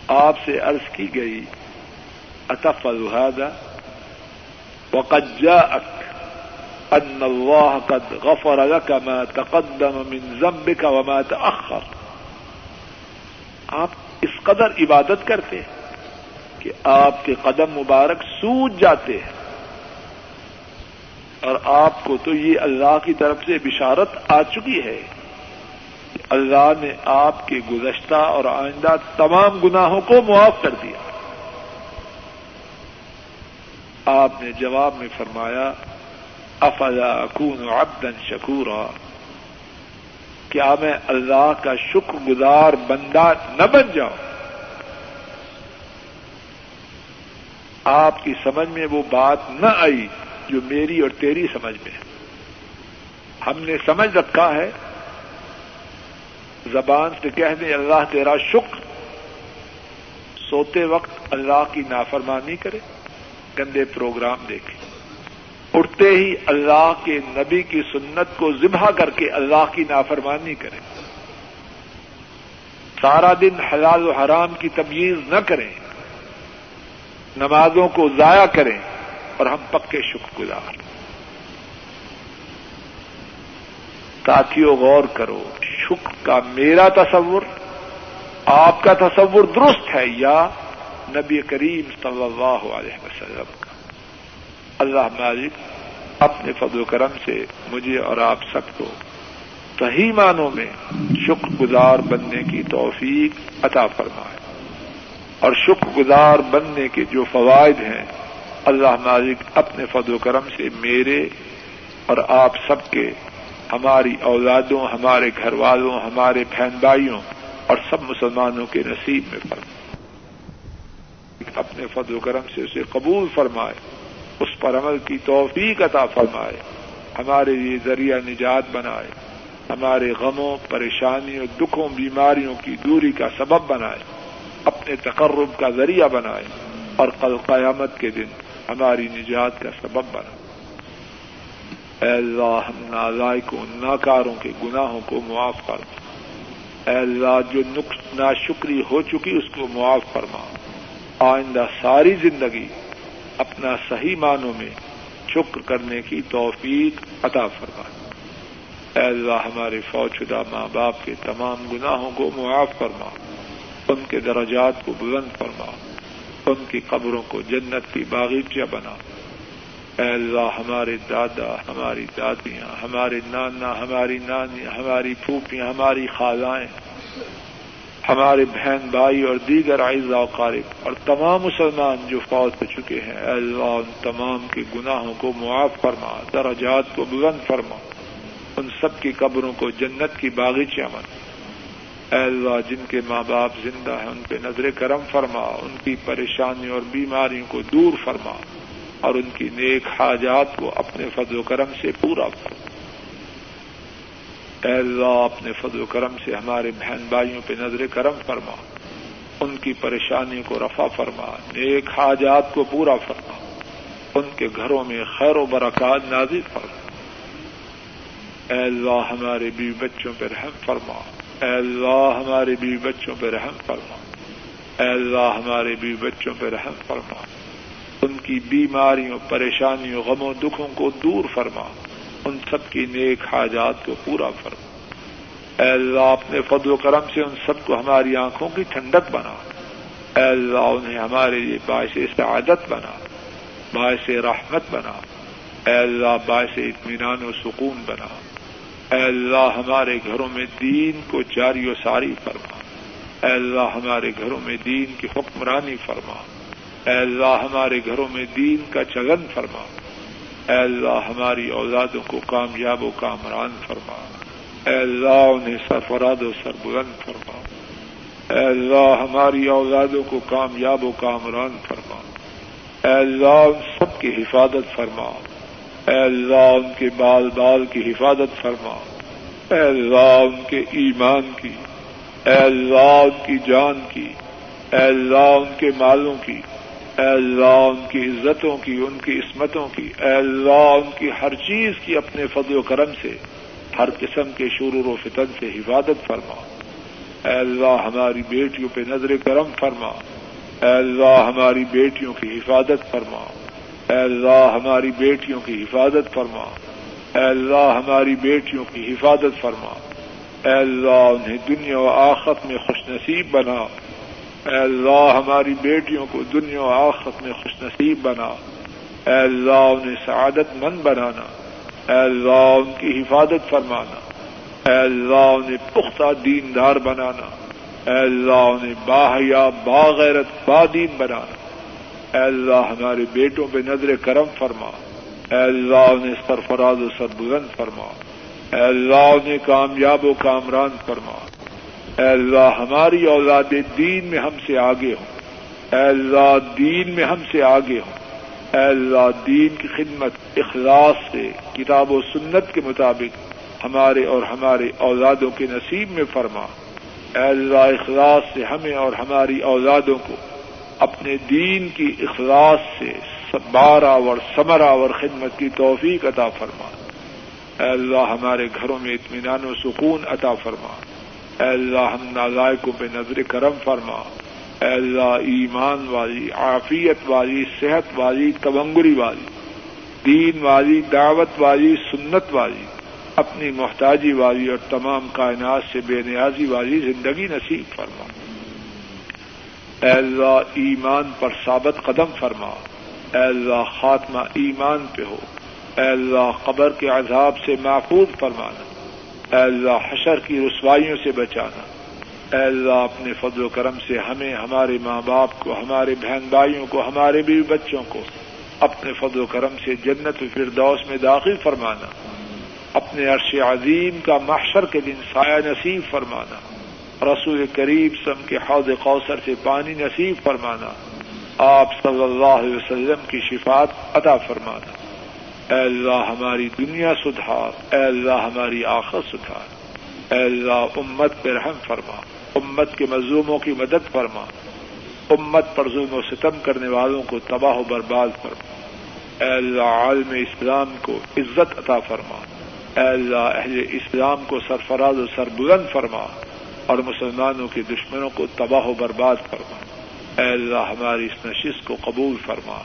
[SPEAKER 1] آپ سے عرض کی گئی اطف الحادہ وقد جاءك ان الله قد غفر لك ما تقدم من ذنبك وما تأخر۔ آپ اس قدر عبادت کرتے ہیں کہ آپ کے قدم مبارک سوج جاتے ہیں۔ اور آپ کو تو یہ اللہ کی طرف سے بشارت آ چکی ہے۔ اللہ نے آپ کے گزشتہ اور آئندہ تمام گناہوں کو معاف کر دیا۔ آپ نے جواب میں فرمایا، افلا اکون عبدا شکورا؟ کیا میں اللہ کا شکر گزار بندہ نہ بن جاؤں؟ آپ کی سمجھ میں وہ بات نہ آئی۔ جو میری اور تیری سمجھ میں ہے۔ ہم نے سمجھ رکھا ہے، زبان سے کہہ دیں اللہ تیرا شکر، سوتے وقت اللہ کی نافرمانی کرے، گندے پروگرام دیکھے۔ اٹھتے ہی اللہ کے نبی کی سنت کو ذبح کر کے اللہ کی نافرمانی کرے۔ سارا دن حلال و حرام کی تمیز نہ کریں۔ نمازوں کو ضائع کریں۔ اور ہم پکے شکر گزار ساتھیوں غور کرو، شکر کا میرا تصور، آپ کا تصور درست ہے یا نبی کریم صلی اللہ علیہ وسلم کا۔ اللہ مالک، اپنے فضل و کرم سے مجھے اور آپ سب کو صحیح معنوں میں شکر گزار بننے کی توفیق عطا فرمائے۔ اور شکر گزار بننے کے جو فوائد ہیں اللہ مالک اپنے فضل و کرم سے میرے اور آپ سب کے، ہماری اولادوں، ہمارے گھر والوں ہمارے بہن بھائیوں اور سب مسلمانوں کے نصیب میں فرمائے اپنے فضل و کرم سے اسے قبول فرمائے، اس پر عمل کی توفیق عطا فرمائے، ہمارے لیے ذریعہ نجات بنائے، ہمارے غموں، پریشانیوں، دکھوں، بیماریوں کی دوری کا سبب بنائے، اپنے تقرب کا ذریعہ بنائے اور کل قیامت کے دن ہماری نجات کا سبب بنا۔ اے اللہ، ہم نازائکوں ناکاروں کے گناہوں کو معاف اے اللہ، جو ناشکری ہو چکی اس کو معاف فرما۔ آئندہ ساری زندگی اپنا صحیح معنوں میں شکر کرنے کی توفیق عطا فرما۔ اے اللہ، ہمارے فوج شدہ ماں باپ کے تمام گناہوں کو معاف فرما۔ ان کے درجات کو بلند فرما۔ ان کی قبروں کو جنت کی باغیچہ بنا۔ اے اللہ، ہمارے دادا، ہماری دادیاں، ہمارے نانا، ہماری نانیاں ہماری پھوپیاں ہماری خالائیں، ہمارے بہن بھائی اور دیگر و قارب اور تمام مسلمان جو فوت ہو چکے ہیں، اے اللہ، ان تمام کے گناہوں کو معاف فرما، درجات کو بلند فرما۔ ان سب کی قبروں کو جنت کی باغیچہ بنا۔ اے اللہ، جن کے ماں باپ زندہ ہیں، ان پہ نظر کرم فرما، ان کی پریشانیوں اور بیماریوں کو دور فرما اور ان کی نیک حاجات کو اپنے فضل و کرم سے پورا فرما اے اللہ، اپنے فضل و کرم سے ہمارے بہن بھائیوں پہ نظر کرم فرما، ان کی پریشانیوں کو رفع فرما، نیک حاجات کو پورا فرما، ان کے گھروں میں خیر و برکات نازل فرما۔ اے اللہ، ہمارے بیوی بچوں پہ رحم فرما۔ اے اللہ ہمارے بیوی بچوں پہ رحم فرما۔ اے اللہ ہمارے بیوی بچوں پہ رحم فرما۔ ان کی بیماریوں، پریشانیوں، غموں، دکھوں کو دور فرما۔ ان سب کی نیک حاجات کو پورا فرما۔ اے اللہ اپنے فضل و کرم سے ان سب کو ہماری آنکھوں کی ٹھنڈک بنا۔ اے اللہ انہیں ہمارے لیے باعث سعادت بنا۔ باعث رحمت بنا۔ اے اللہ باعث اطمینان و سکون بنا۔ اے اللہ ہمارے گھروں میں دین کو جاری و ساری فرما۔ اے اللہ ہمارے گھروں میں دین کی حکمرانی فرما۔ اے اللہ ہمارے گھروں میں دین کا چلن فرما۔ اے اللہ ہماری اولادوں کو کامیاب و کامران فرما۔ اے اللہ انہیں سرفراد و سربلند فرما۔ اے اللہ ہماری اولادوں کو کامیاب و کامران فرما۔ اے اللہ ان سب کی حفاظت فرما۔ اے اللہ ان کے بال بال کی حفاظت فرما۔ اے اللہ ان کے ایمان کی۔ اے اللہ ان کی جان کی۔ اے اللہ ان کے مالوں کی۔ اے اللہ ان کی عزتوں کی، ان کی عصمتوں کی۔ اے اللہ ان کی ہر چیز کی اپنے فضل و کرم سے، ہر قسم کے شرور و فتن سے حفاظت فرما۔ اے اللہ ہماری بیٹیوں پہ نظر کرم فرما۔ اے اللہ ہماری بیٹیوں کی حفاظت فرما۔ اے اللہ ہماری بیٹیوں کی حفاظت فرما۔ اے اللہ ہماری بیٹیوں کی حفاظت فرما۔ اے اللہ انہیں دنیا و آخت میں خوش نصیب بنا۔ اے اللہ ہماری بیٹیوں کو دنیا و آخت میں خوش نصیب بنا۔ اے اللہ انہیں سعادت مند بنانا۔ اے اللہ ان کی حفاظت فرمانا۔ اے اللہ انہیں پختہ دیندار بنانا۔ اے اللہ انہیں باحیا، باغیرت بادین بنانا۔ اے اللہ ہمارے بیٹوں پہ نظر کرم فرما۔ اے اللہ نے سرفراز و سربلند فرما۔ اے اللہ نے کامیاب و کامران فرما۔ اے اللہ ہماری اولاد دین میں ہم سے آگے ہوں۔ اے اللہ دین میں ہم سے آگے ہوں۔ اے اللہ دین کی خدمت اخلاص سے، کتاب و سنت کے مطابق ہمارے اور ہمارے اولادوں کے نصیب میں فرما۔ اے اللہ اخلاص سے ہمیں اور ہماری اولادوں کو اپنے دین کی اخلاص سے بارہ سمراور خدمت کی توفیق عطا فرما۔ اے اللہ، ہمارے گھروں میں اطمینان و سکون عطا فرما۔ اے اللہ، ہم نالائکوں پہ نظر کرم فرما۔ اے اللہ، ایمان والی، عافیت والی، صحت والی تبنگری والی، دین والی، دعوت والی، سنت والی، اپنی محتاجی والی اور تمام کائنات سے بے نیازی والی زندگی نصیب فرما۔ اے اللہ ایمان پر ثابت قدم فرما اے اللہ خاتمہ ایمان پہ ہو اے اللہ قبر کے عذاب سے محفوظ فرمانا اے اللہ حشر کی رسوائیوں سے بچانا اے اللہ اپنے فضل و کرم سے ہمیں، ہمارے ماں باپ کو، ہمارے بہن بھائیوں کو، ہمارے بیوی بچوں کو اپنے فضل و کرم سے جنت و فردوس میں داخل فرمانا اپنے عرش عظیم کا محشر کے دن سایہ نصیب فرمانا رسول قریب سم کے حوض قوثر سے پانی نصیب فرمانا، آپ صلی اللہ علیہ وسلم کی شفات عطا فرمانا۔ اے اللہ ہماری دنیا سدھار، اے اللہ ہماری آخر سدھار۔ اے اللہ امت پہ رحم فرما، امت کے مظلوموں کی مدد فرما۔ امت پر ظلم و ستم کرنے والوں کو تباہ و برباد فرما۔ اے اللہ عالم اسلام کو عزت عطا فرما۔ اے اللہ اہل اسلام کو سرفراز و سربلند فرما۔ اور مسلمانوں کے دشمنوں کو تباہ و برباد فرما اے اللہ، ہماری اس نشست کو قبول فرما۔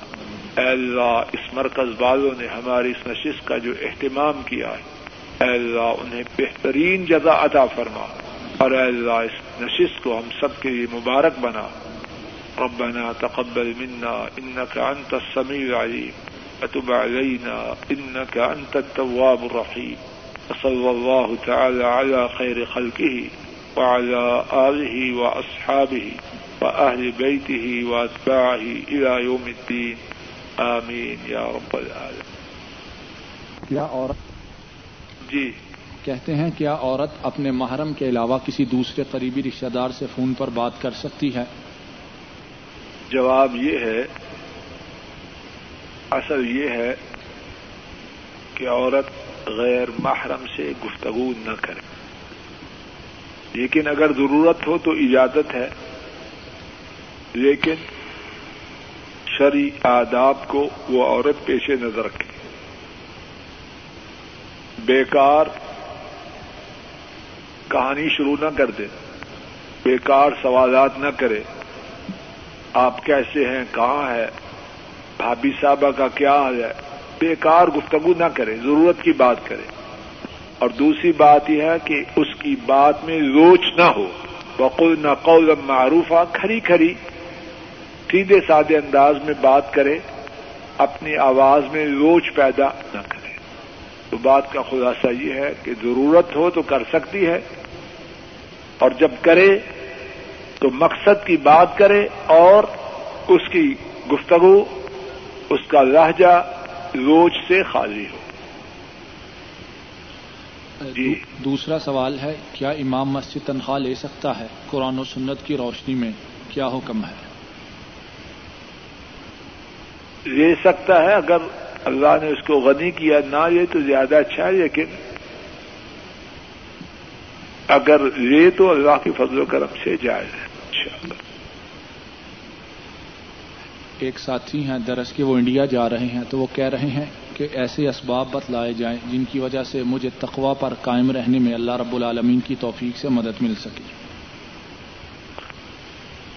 [SPEAKER 1] اے اللہ، اس مرکز والوں نے ہماری اس نشست کا جو اہتمام کیا ہے، اے اللہ، انہیں بہترین جزا عطا فرما۔ اور اے اللہ، اس نشست کو ہم سب کے لیے مبارک بنا۔ ربنا تقبل منا انك انت السميع العليم وتب علينا انك انت التواب الرحيم وصلى الله تعالى على خير خلقه وعلى آله وأصحابه وأهل بيته وأتباعه إلى يوم الدين. آمين يا رب العالمين.
[SPEAKER 2] کیا عورت؟
[SPEAKER 1] جی.
[SPEAKER 2] کہتے ہیں کیا عورت اپنے محرم کے علاوہ کسی دوسرے قریبی رشتہ دار سے فون پر بات کر سکتی ہے؟
[SPEAKER 1] جواب یہ ہے اصل یہ ہے کہ عورت غیر محرم سے گفتگو نہ کرے۔ لیکن اگر ضرورت ہو تو اجازت ہے، لیکن شرع آداب کو وہ عورت پیش نظر رکھے۔ بیکار کہانی شروع نہ کر دے، بیکار سوالات نہ کرے۔ آپ کیسے ہیں؟ کہاں ہے بھابھی صاحبہ کا کیا حال ہے؟ بیکار گفتگو نہ کرے، ضرورت کی بات کرے۔ اور دوسری بات یہ ہے کہ اس کی بات میں روچ نہ ہو۔ بقول نہ قول معروفہ کھری کھری، سیدھے سادے انداز میں بات کرے، اپنی آواز میں روچ پیدا نہ کرے۔ تو بات کا خلاصہ یہ ہے کہ ضرورت ہو تو کر سکتی ہے، اور جب کرے تو مقصد کی بات کرے اور اس کی گفتگو، اس کا لہجہ روج سے خالی ہو۔
[SPEAKER 2] جی۔ دوسرا سوال ہے کیا امام مسجد تنخواہ لے سکتا ہے؟ قرآن و سنت کی روشنی میں کیا حکم ہے؟
[SPEAKER 1] لے سکتا ہے اگر اللہ نے اس کو غنی کیا نہ یہ تو زیادہ اچھا ہے لیکن اگر یہ تو اللہ کے فضل و کرم سے جائز ہے۔
[SPEAKER 2] ایک ساتھی ہیں درس کے وہ انڈیا جا رہے ہیں تو وہ کہہ رہے ہیں کہ ایسے اسباب بتلائے جائیں جن کی وجہ سے مجھے تقوا پر قائم رہنے میں اللہ رب العالمین کی توفیق سے مدد مل سکے۔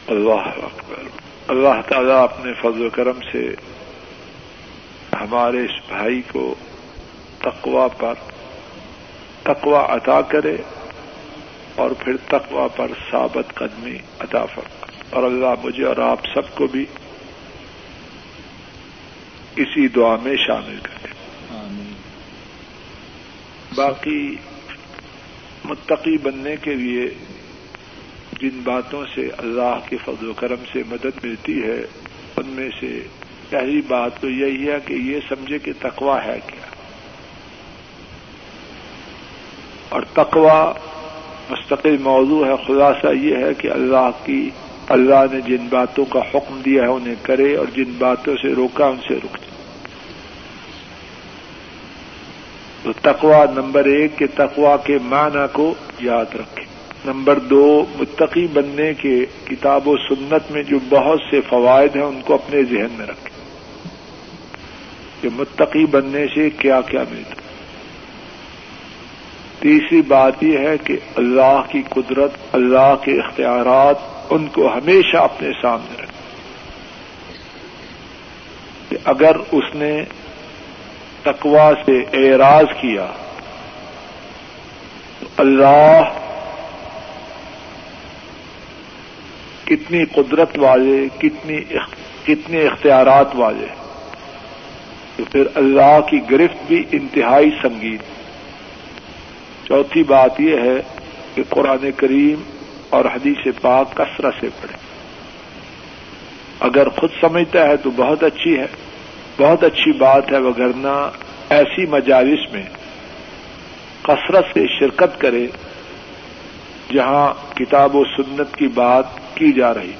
[SPEAKER 1] اللہ اکبر۔ اللہ تعالیٰ اپنے فضل و کرم سے ہمارے اس بھائی کو تقوا پر تقوا عطا کرے اور پھر تقوا پر ثابت قدمی عطا فرما اور اللہ مجھے اور آپ سب کو بھی اسی دعا میں شامل کرے باقی متقی بننے کے لیے جن باتوں سے اللہ کے فضل و کرم سے مدد ملتی ہے ان میں سے پہلی بات تو یہی ہے کہ یہ سمجھے کہ تقوا ہے کیا۔ اور تقوا مستقل موضوع ہے خلاصہ یہ ہے کہ اللہ کی اللہ نے جن باتوں کا حکم دیا ہے انہیں کرے اور جن باتوں سے روکا ان سے رک جائے تو تقوا نمبر ایک کے تقوا کے معنی کو یاد رکھے۔ نمبر دو، متقی بننے کے کتاب و سنت میں جو بہت سے فوائد ہیں ان کو اپنے ذہن میں رکھے۔ کہ متقی بننے سے کیا کیا ملتا تیسری بات یہ ہے کہ اللہ کی قدرت، اللہ کے اختیارات ان کو ہمیشہ اپنے سامنے رکھیں کہ اگر اس نے تقوا سے اعراض کیا، تو اللہ کتنی قدرت والے، کتنی کتنے اختیارات والے۔ تو پھر اللہ کی گرفت بھی انتہائی سنگین۔ چوتھی بات یہ ہے کہ قرآن کریم اور حدیث پاک کثرت سے پڑھے اگر خود سمجھتا ہے تو بہت اچھی ہے۔ بہت اچھی بات ہے، وگرنہ ایسی مجالس میں کثرت سے شرکت کرے جہاں کتاب و سنت کی بات کی جا رہی۔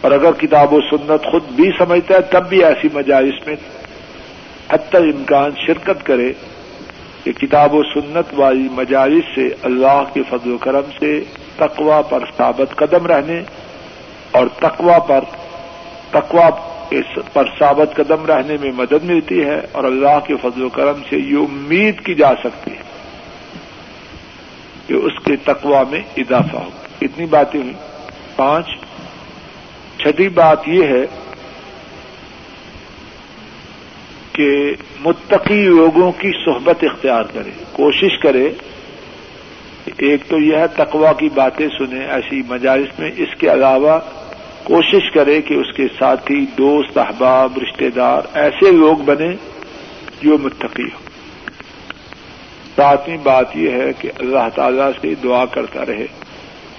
[SPEAKER 1] اور اگر کتاب و سنت خود بھی سمجھتا ہے، تب بھی ایسی مجالس میں حتی امکان شرکت کرے کہ کتاب و سنت والی مجالس سے اللہ کے فضل و کرم سے تقوا پر ثابت قدم رہنے اور تقوا پر تقوا پر ثابت قدم رہنے میں مدد ملتی ہے اور اللہ کے فضل و کرم سے یہ امید کی جا سکتی ہے کہ اس کے تقوا میں اضافہ ہوگا۔ اتنی باتیں ہوئی پانچ، چھٹی بات یہ ہے کہ متقی لوگوں کی صحبت اختیار کرے، کوشش کرے ایک تو یہ ہے تقوا کی باتیں سنیں، ایسی مجالس میں اس کے علاوہ کوشش کرے کہ اس کے ساتھی، دوست، احباب رشتے دار ایسے لوگ بنے جو متقی ہو ساتویں بات یہ ہے کہ اللہ تعالی سے دعا کرتا رہے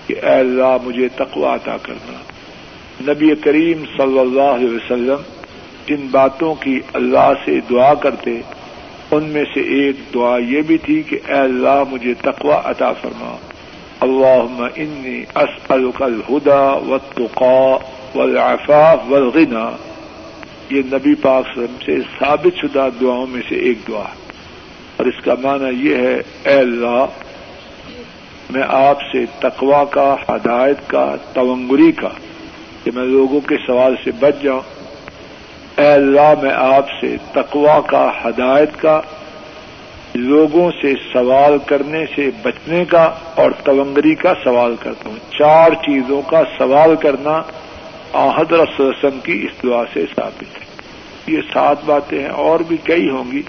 [SPEAKER 1] کہ اے اللہ مجھے تقوا عطا کرنا۔ نبی کریم صلی اللہ علیہ وسلم جن باتوں کی اللہ سے دعا کرتے ان میں سے ایک دعا یہ بھی تھی کہ اے اللہ مجھے تقوا عطا فرما۔ اللہ انی اسألک الہدا والتقاء والعفاف والغنا یہ نبی پاک وسلم سے ثابت شدہ دعاؤں میں سے ایک دعا ہے۔ اور اس کا معنی یہ ہے، اے اللہ، میں آپ سے تقوا کا، ہدایت کا تونگری کا کہ میں لوگوں کے سوال سے بچ جاؤں۔ اے اللہ، میں آپ سے تقوا کا، ہدایت کا، لوگوں سے سوال کرنے سے بچنے کا اور تونگری کا سوال کرتا ہوں۔ چار چیزوں کا سوال کرنا حضرت رسم کی اس دعا سے ثابت ہے۔ یہ سات باتیں ہیں، اور بھی کئی ہوں گی۔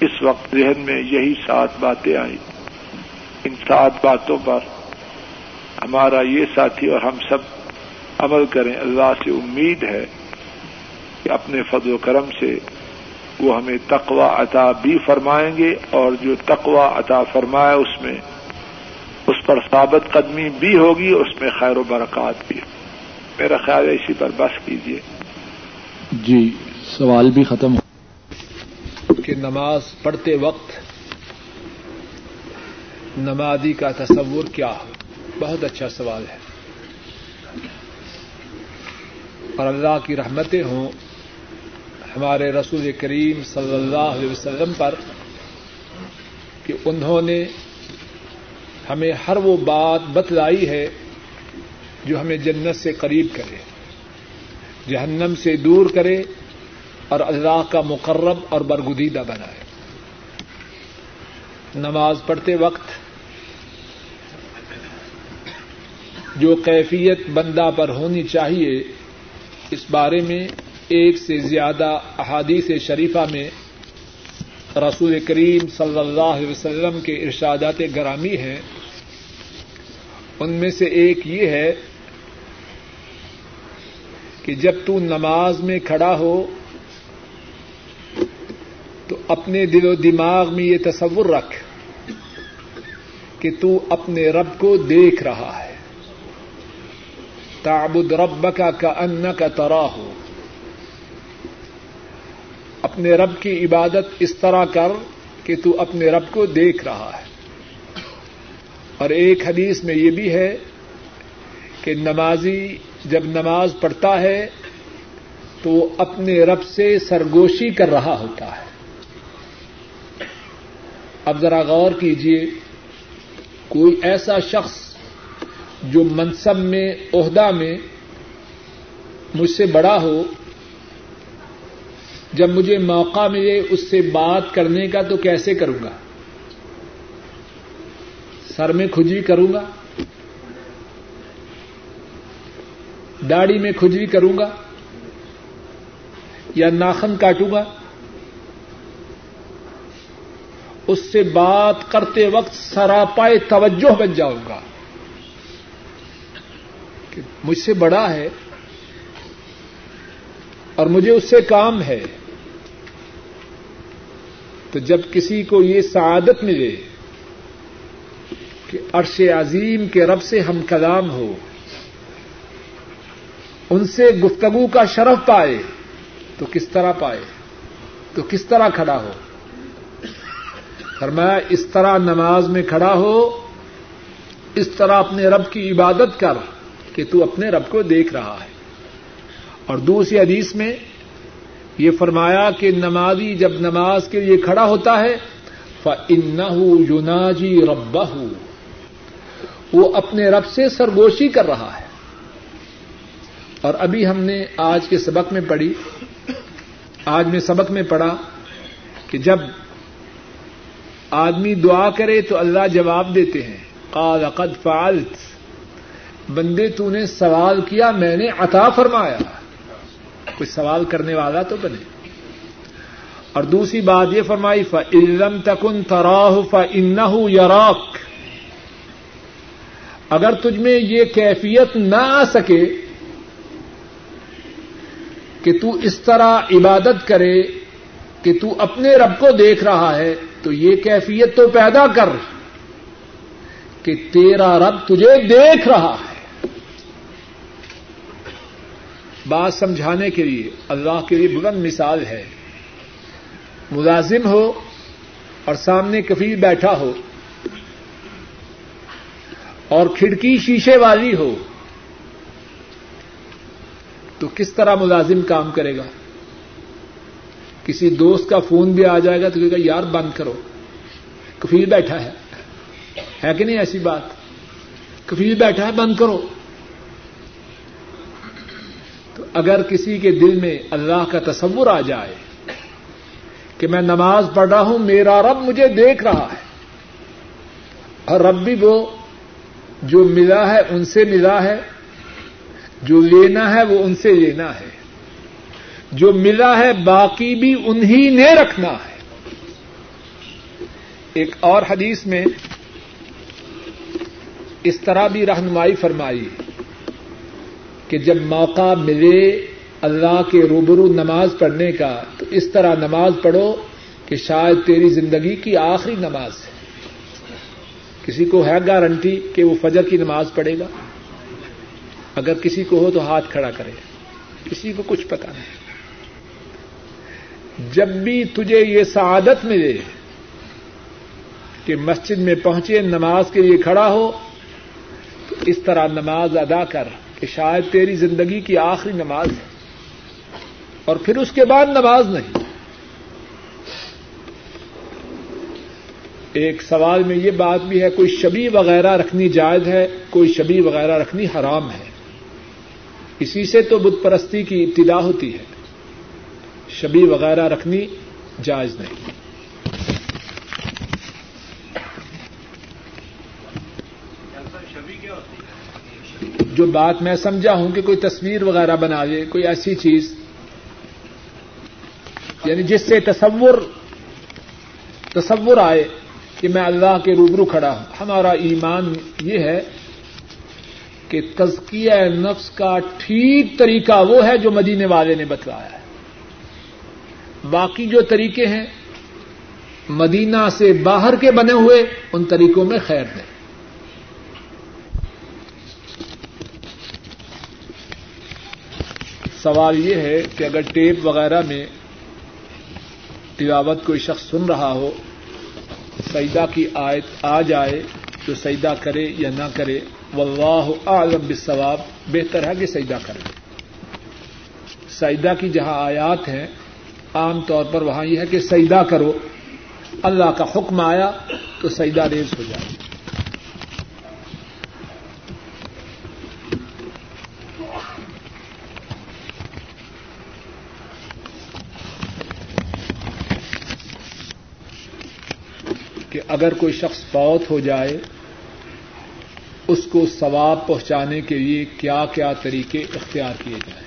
[SPEAKER 1] اس وقت ذہن میں یہی سات باتیں آئی ان سات باتوں پر ہمارا یہ ساتھی اور ہم سب عمل کریں۔ اللہ سے امید ہے کہ اپنے فضل و کرم سے
[SPEAKER 3] وہ ہمیں تقوا عطا بھی فرمائیں گے اور جو تقوا عطا فرمائے اس میں اس پر ثابت قدمی بھی ہوگی اس میں خیر و برکات بھی میرا خیال ہے اسی پر بس کیجیے
[SPEAKER 2] جی سوال بھی ختم ہو
[SPEAKER 1] کہ نماز پڑھتے وقت نمازی کا تصور کیا؟ ہو بہت اچھا سوال ہے۔ اور اللہ کی رحمتیں ہوں ہمارے رسول کریم صلی اللہ علیہ وسلم پر کہ انہوں نے ہمیں ہر وہ بات بتلائی ہے جو ہمیں جنت سے قریب کرے، جہنم سے دور کرے اور اللہ کا مقرب اور برگدیدہ بنائے۔ نماز پڑھتے وقت جو کیفیت بندہ پر ہونی چاہیے، اس بارے میں ایک سے زیادہ احادیث شریفہ میں رسول کریم صلی اللہ علیہ وسلم کے ارشادات گرامی ہیں۔ ان میں سے ایک یہ ہے کہ جب تو نماز میں کھڑا ہو تو اپنے دل و دماغ میں یہ تصور رکھ کہ تو اپنے رب کو دیکھ رہا ہے۔ تعبد رب کا کا ان کا ترا ہو اپنے رب کی عبادت اس طرح کر کہ تو اپنے رب کو دیکھ رہا ہے۔ اور ایک حدیث میں یہ بھی ہے کہ نمازی جب نماز پڑھتا ہے تو وہ اپنے رب سے سرگوشی کر رہا ہوتا ہے۔ اب ذرا غور کیجیے کوئی ایسا شخص جو منصب میں، عہدہ میں مجھ سے بڑا ہو جب مجھے موقع ملے اس سے بات کرنے کا تو کیسے کروں گا؟ سر میں کھجی کروں گا؟ داڑھی میں کھجری کروں گا؟ یا ناخن کاٹوں گا؟ اس سے بات کرتے وقت سراپائے توجہ بن جاؤں گا۔ کہ مجھ سے بڑا ہے اور مجھے اس سے کام ہے۔ تو جب کسی کو یہ سعادت ملے کہ عرش عظیم کے رب سے ہم کلام ہو، ان سے گفتگو کا شرف پائے، تو کس طرح پائے؟ تو کس طرح کھڑا ہو؟ فرمایا، اس طرح نماز میں کھڑا ہو، اس طرح اپنے رب کی عبادت کر کہ تو اپنے رب کو دیکھ رہا ہے۔ اور دوسری حدیث میں یہ فرمایا کہ نمازی جب نماز کے لیے کھڑا ہوتا ہے فن یوناجی رب وہ اپنے رب سے سرگوشی کر رہا ہے۔ اور ابھی ہم نے آج کے سبق میں پڑھی، آج میں سبق میں پڑھا کہ جب آدمی دعا کرے تو اللہ جواب دیتے ہیں۔ قال قد فعلت۔ بندے تو نے سوال کیا، میں نے عطا فرمایا۔ کوئی سوال کرنے والا تو بنے۔ اور دوسری بات یہ فرمائی ف علم تکن تراہ ف ان یراک اگر تجھ میں یہ کیفیت نہ آ سکے کہ تو اس طرح عبادت کرے کہ تو اپنے رب کو دیکھ رہا ہے، تو یہ کیفیت تو پیدا کر کہ تیرا رب تجھے دیکھ رہا ہے۔ بات سمجھانے کے لیے اللہ کے لیے بلند مثال ہے۔ ملازم ہو اور سامنے کفیل بیٹھا ہو اور کھڑکی شیشے والی ہو، تو کس طرح ملازم کام کرے گا؟ کسی دوست کا فون بھی آ جائے گا تو کہے گا، یار بند کرو۔ کفیل بیٹھا ہے۔ ہے کہ نہیں ایسی بات؟ کفیل بیٹھا ہے، بند کرو تو اگر کسی کے دل میں اللہ کا تصور آ جائے کہ میں نماز پڑھ رہا ہوں، میرا رب مجھے دیکھ رہا ہے، اور رب بھی وہ جو ملا ہے، ان سے ملا ہے، جو لینا ہے وہ ان سے لینا ہے، جو ملا ہے باقی بھی انہی نے رکھنا ہے۔ ایک اور حدیث میں اس طرح بھی رہنمائی فرمائی۔ ہے کہ جب موقع ملے اللہ کے روبرو نماز پڑھنے کا، تو اس طرح نماز پڑھو کہ شاید تیری زندگی کی آخری نماز ہے۔ کسی کو ہے گارنٹی کہ وہ فجر کی نماز پڑھے گا؟ اگر کسی کو ہو تو ہاتھ کھڑا کرے۔ کسی کو کچھ پتا نہیں۔ جب بھی تجھے یہ سعادت ملے کہ مسجد میں پہنچے، نماز کے لیے کھڑا ہو، تو اس طرح نماز ادا کر۔ کہ شاید تیری زندگی کی آخری نماز ہے اور پھر اس کے بعد نماز نہیں۔ ایک سوال میں یہ بات بھی ہے، کوئی شبی وغیرہ رکھنی جائز ہے، کوئی شبی وغیرہ رکھنی حرام ہے؟ اسی سے تو بت پرستی کی ابتدا ہوتی ہے۔ شبی وغیرہ رکھنی جائز نہیں۔ جو بات میں سمجھا ہوں کہ کوئی تصویر وغیرہ بنا لے کوئی ایسی چیز یعنی جس سے تصور تصور آئے کہ میں اللہ کے روبرو کھڑا ہوں۔ ہمارا ایمان یہ ہے کہ تزکیہ نفس کا ٹھیک طریقہ وہ ہے جو مدینے والے نے بتلایا ہے۔ باقی جو طریقے ہیں، مدینہ سے باہر کے بنے ہوئے، ان طریقوں میں خیر نہیں سوال یہ ہے کہ اگر ٹیپ وغیرہ میں تلاوت کوئی شخص سن رہا ہو سیدہ کی آیت آ جائے تو سیدہ کرے یا نہ کرے، واللہ اعلم بالثواب بہتر ہے کہ سیدہ کرے۔ سیدہ کی جہاں آیات ہیں، عام طور پر وہاں یہ ہے کہ سیدا کرو، اللہ کا حکم آیا تو سیدا ریز ہو جائے۔ اگر کوئی شخص فوت ہو جائے، اس کو ثواب پہنچانے کے لیے کیا کیا طریقے اختیار کیے جائیں۔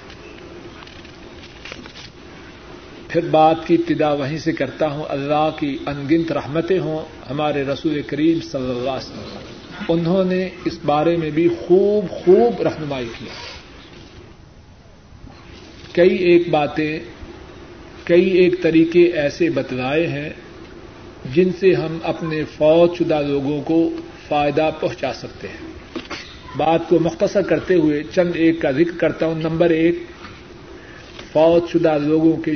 [SPEAKER 1] پھر بات کی ابتدا وہیں سے کرتا ہوں۔ اللہ کی انگنت رحمتیں ہوں ہمارے رسول کریم صلی اللہ علیہ وسلم۔ انہوں نے اس بارے میں بھی خوب خوب رہنمائی کی۔ کئی ایک باتیں، کئی ایک طریقے ایسے بتلائے ہیں جن سے ہم اپنے فوج شدہ لوگوں کو فائدہ پہنچا سکتے ہیں۔ بات کو مختصر کرتے ہوئے چند ایک کا ذکر کرتا ہوں۔ نمبر ایک، فوج شدہ لوگوں کے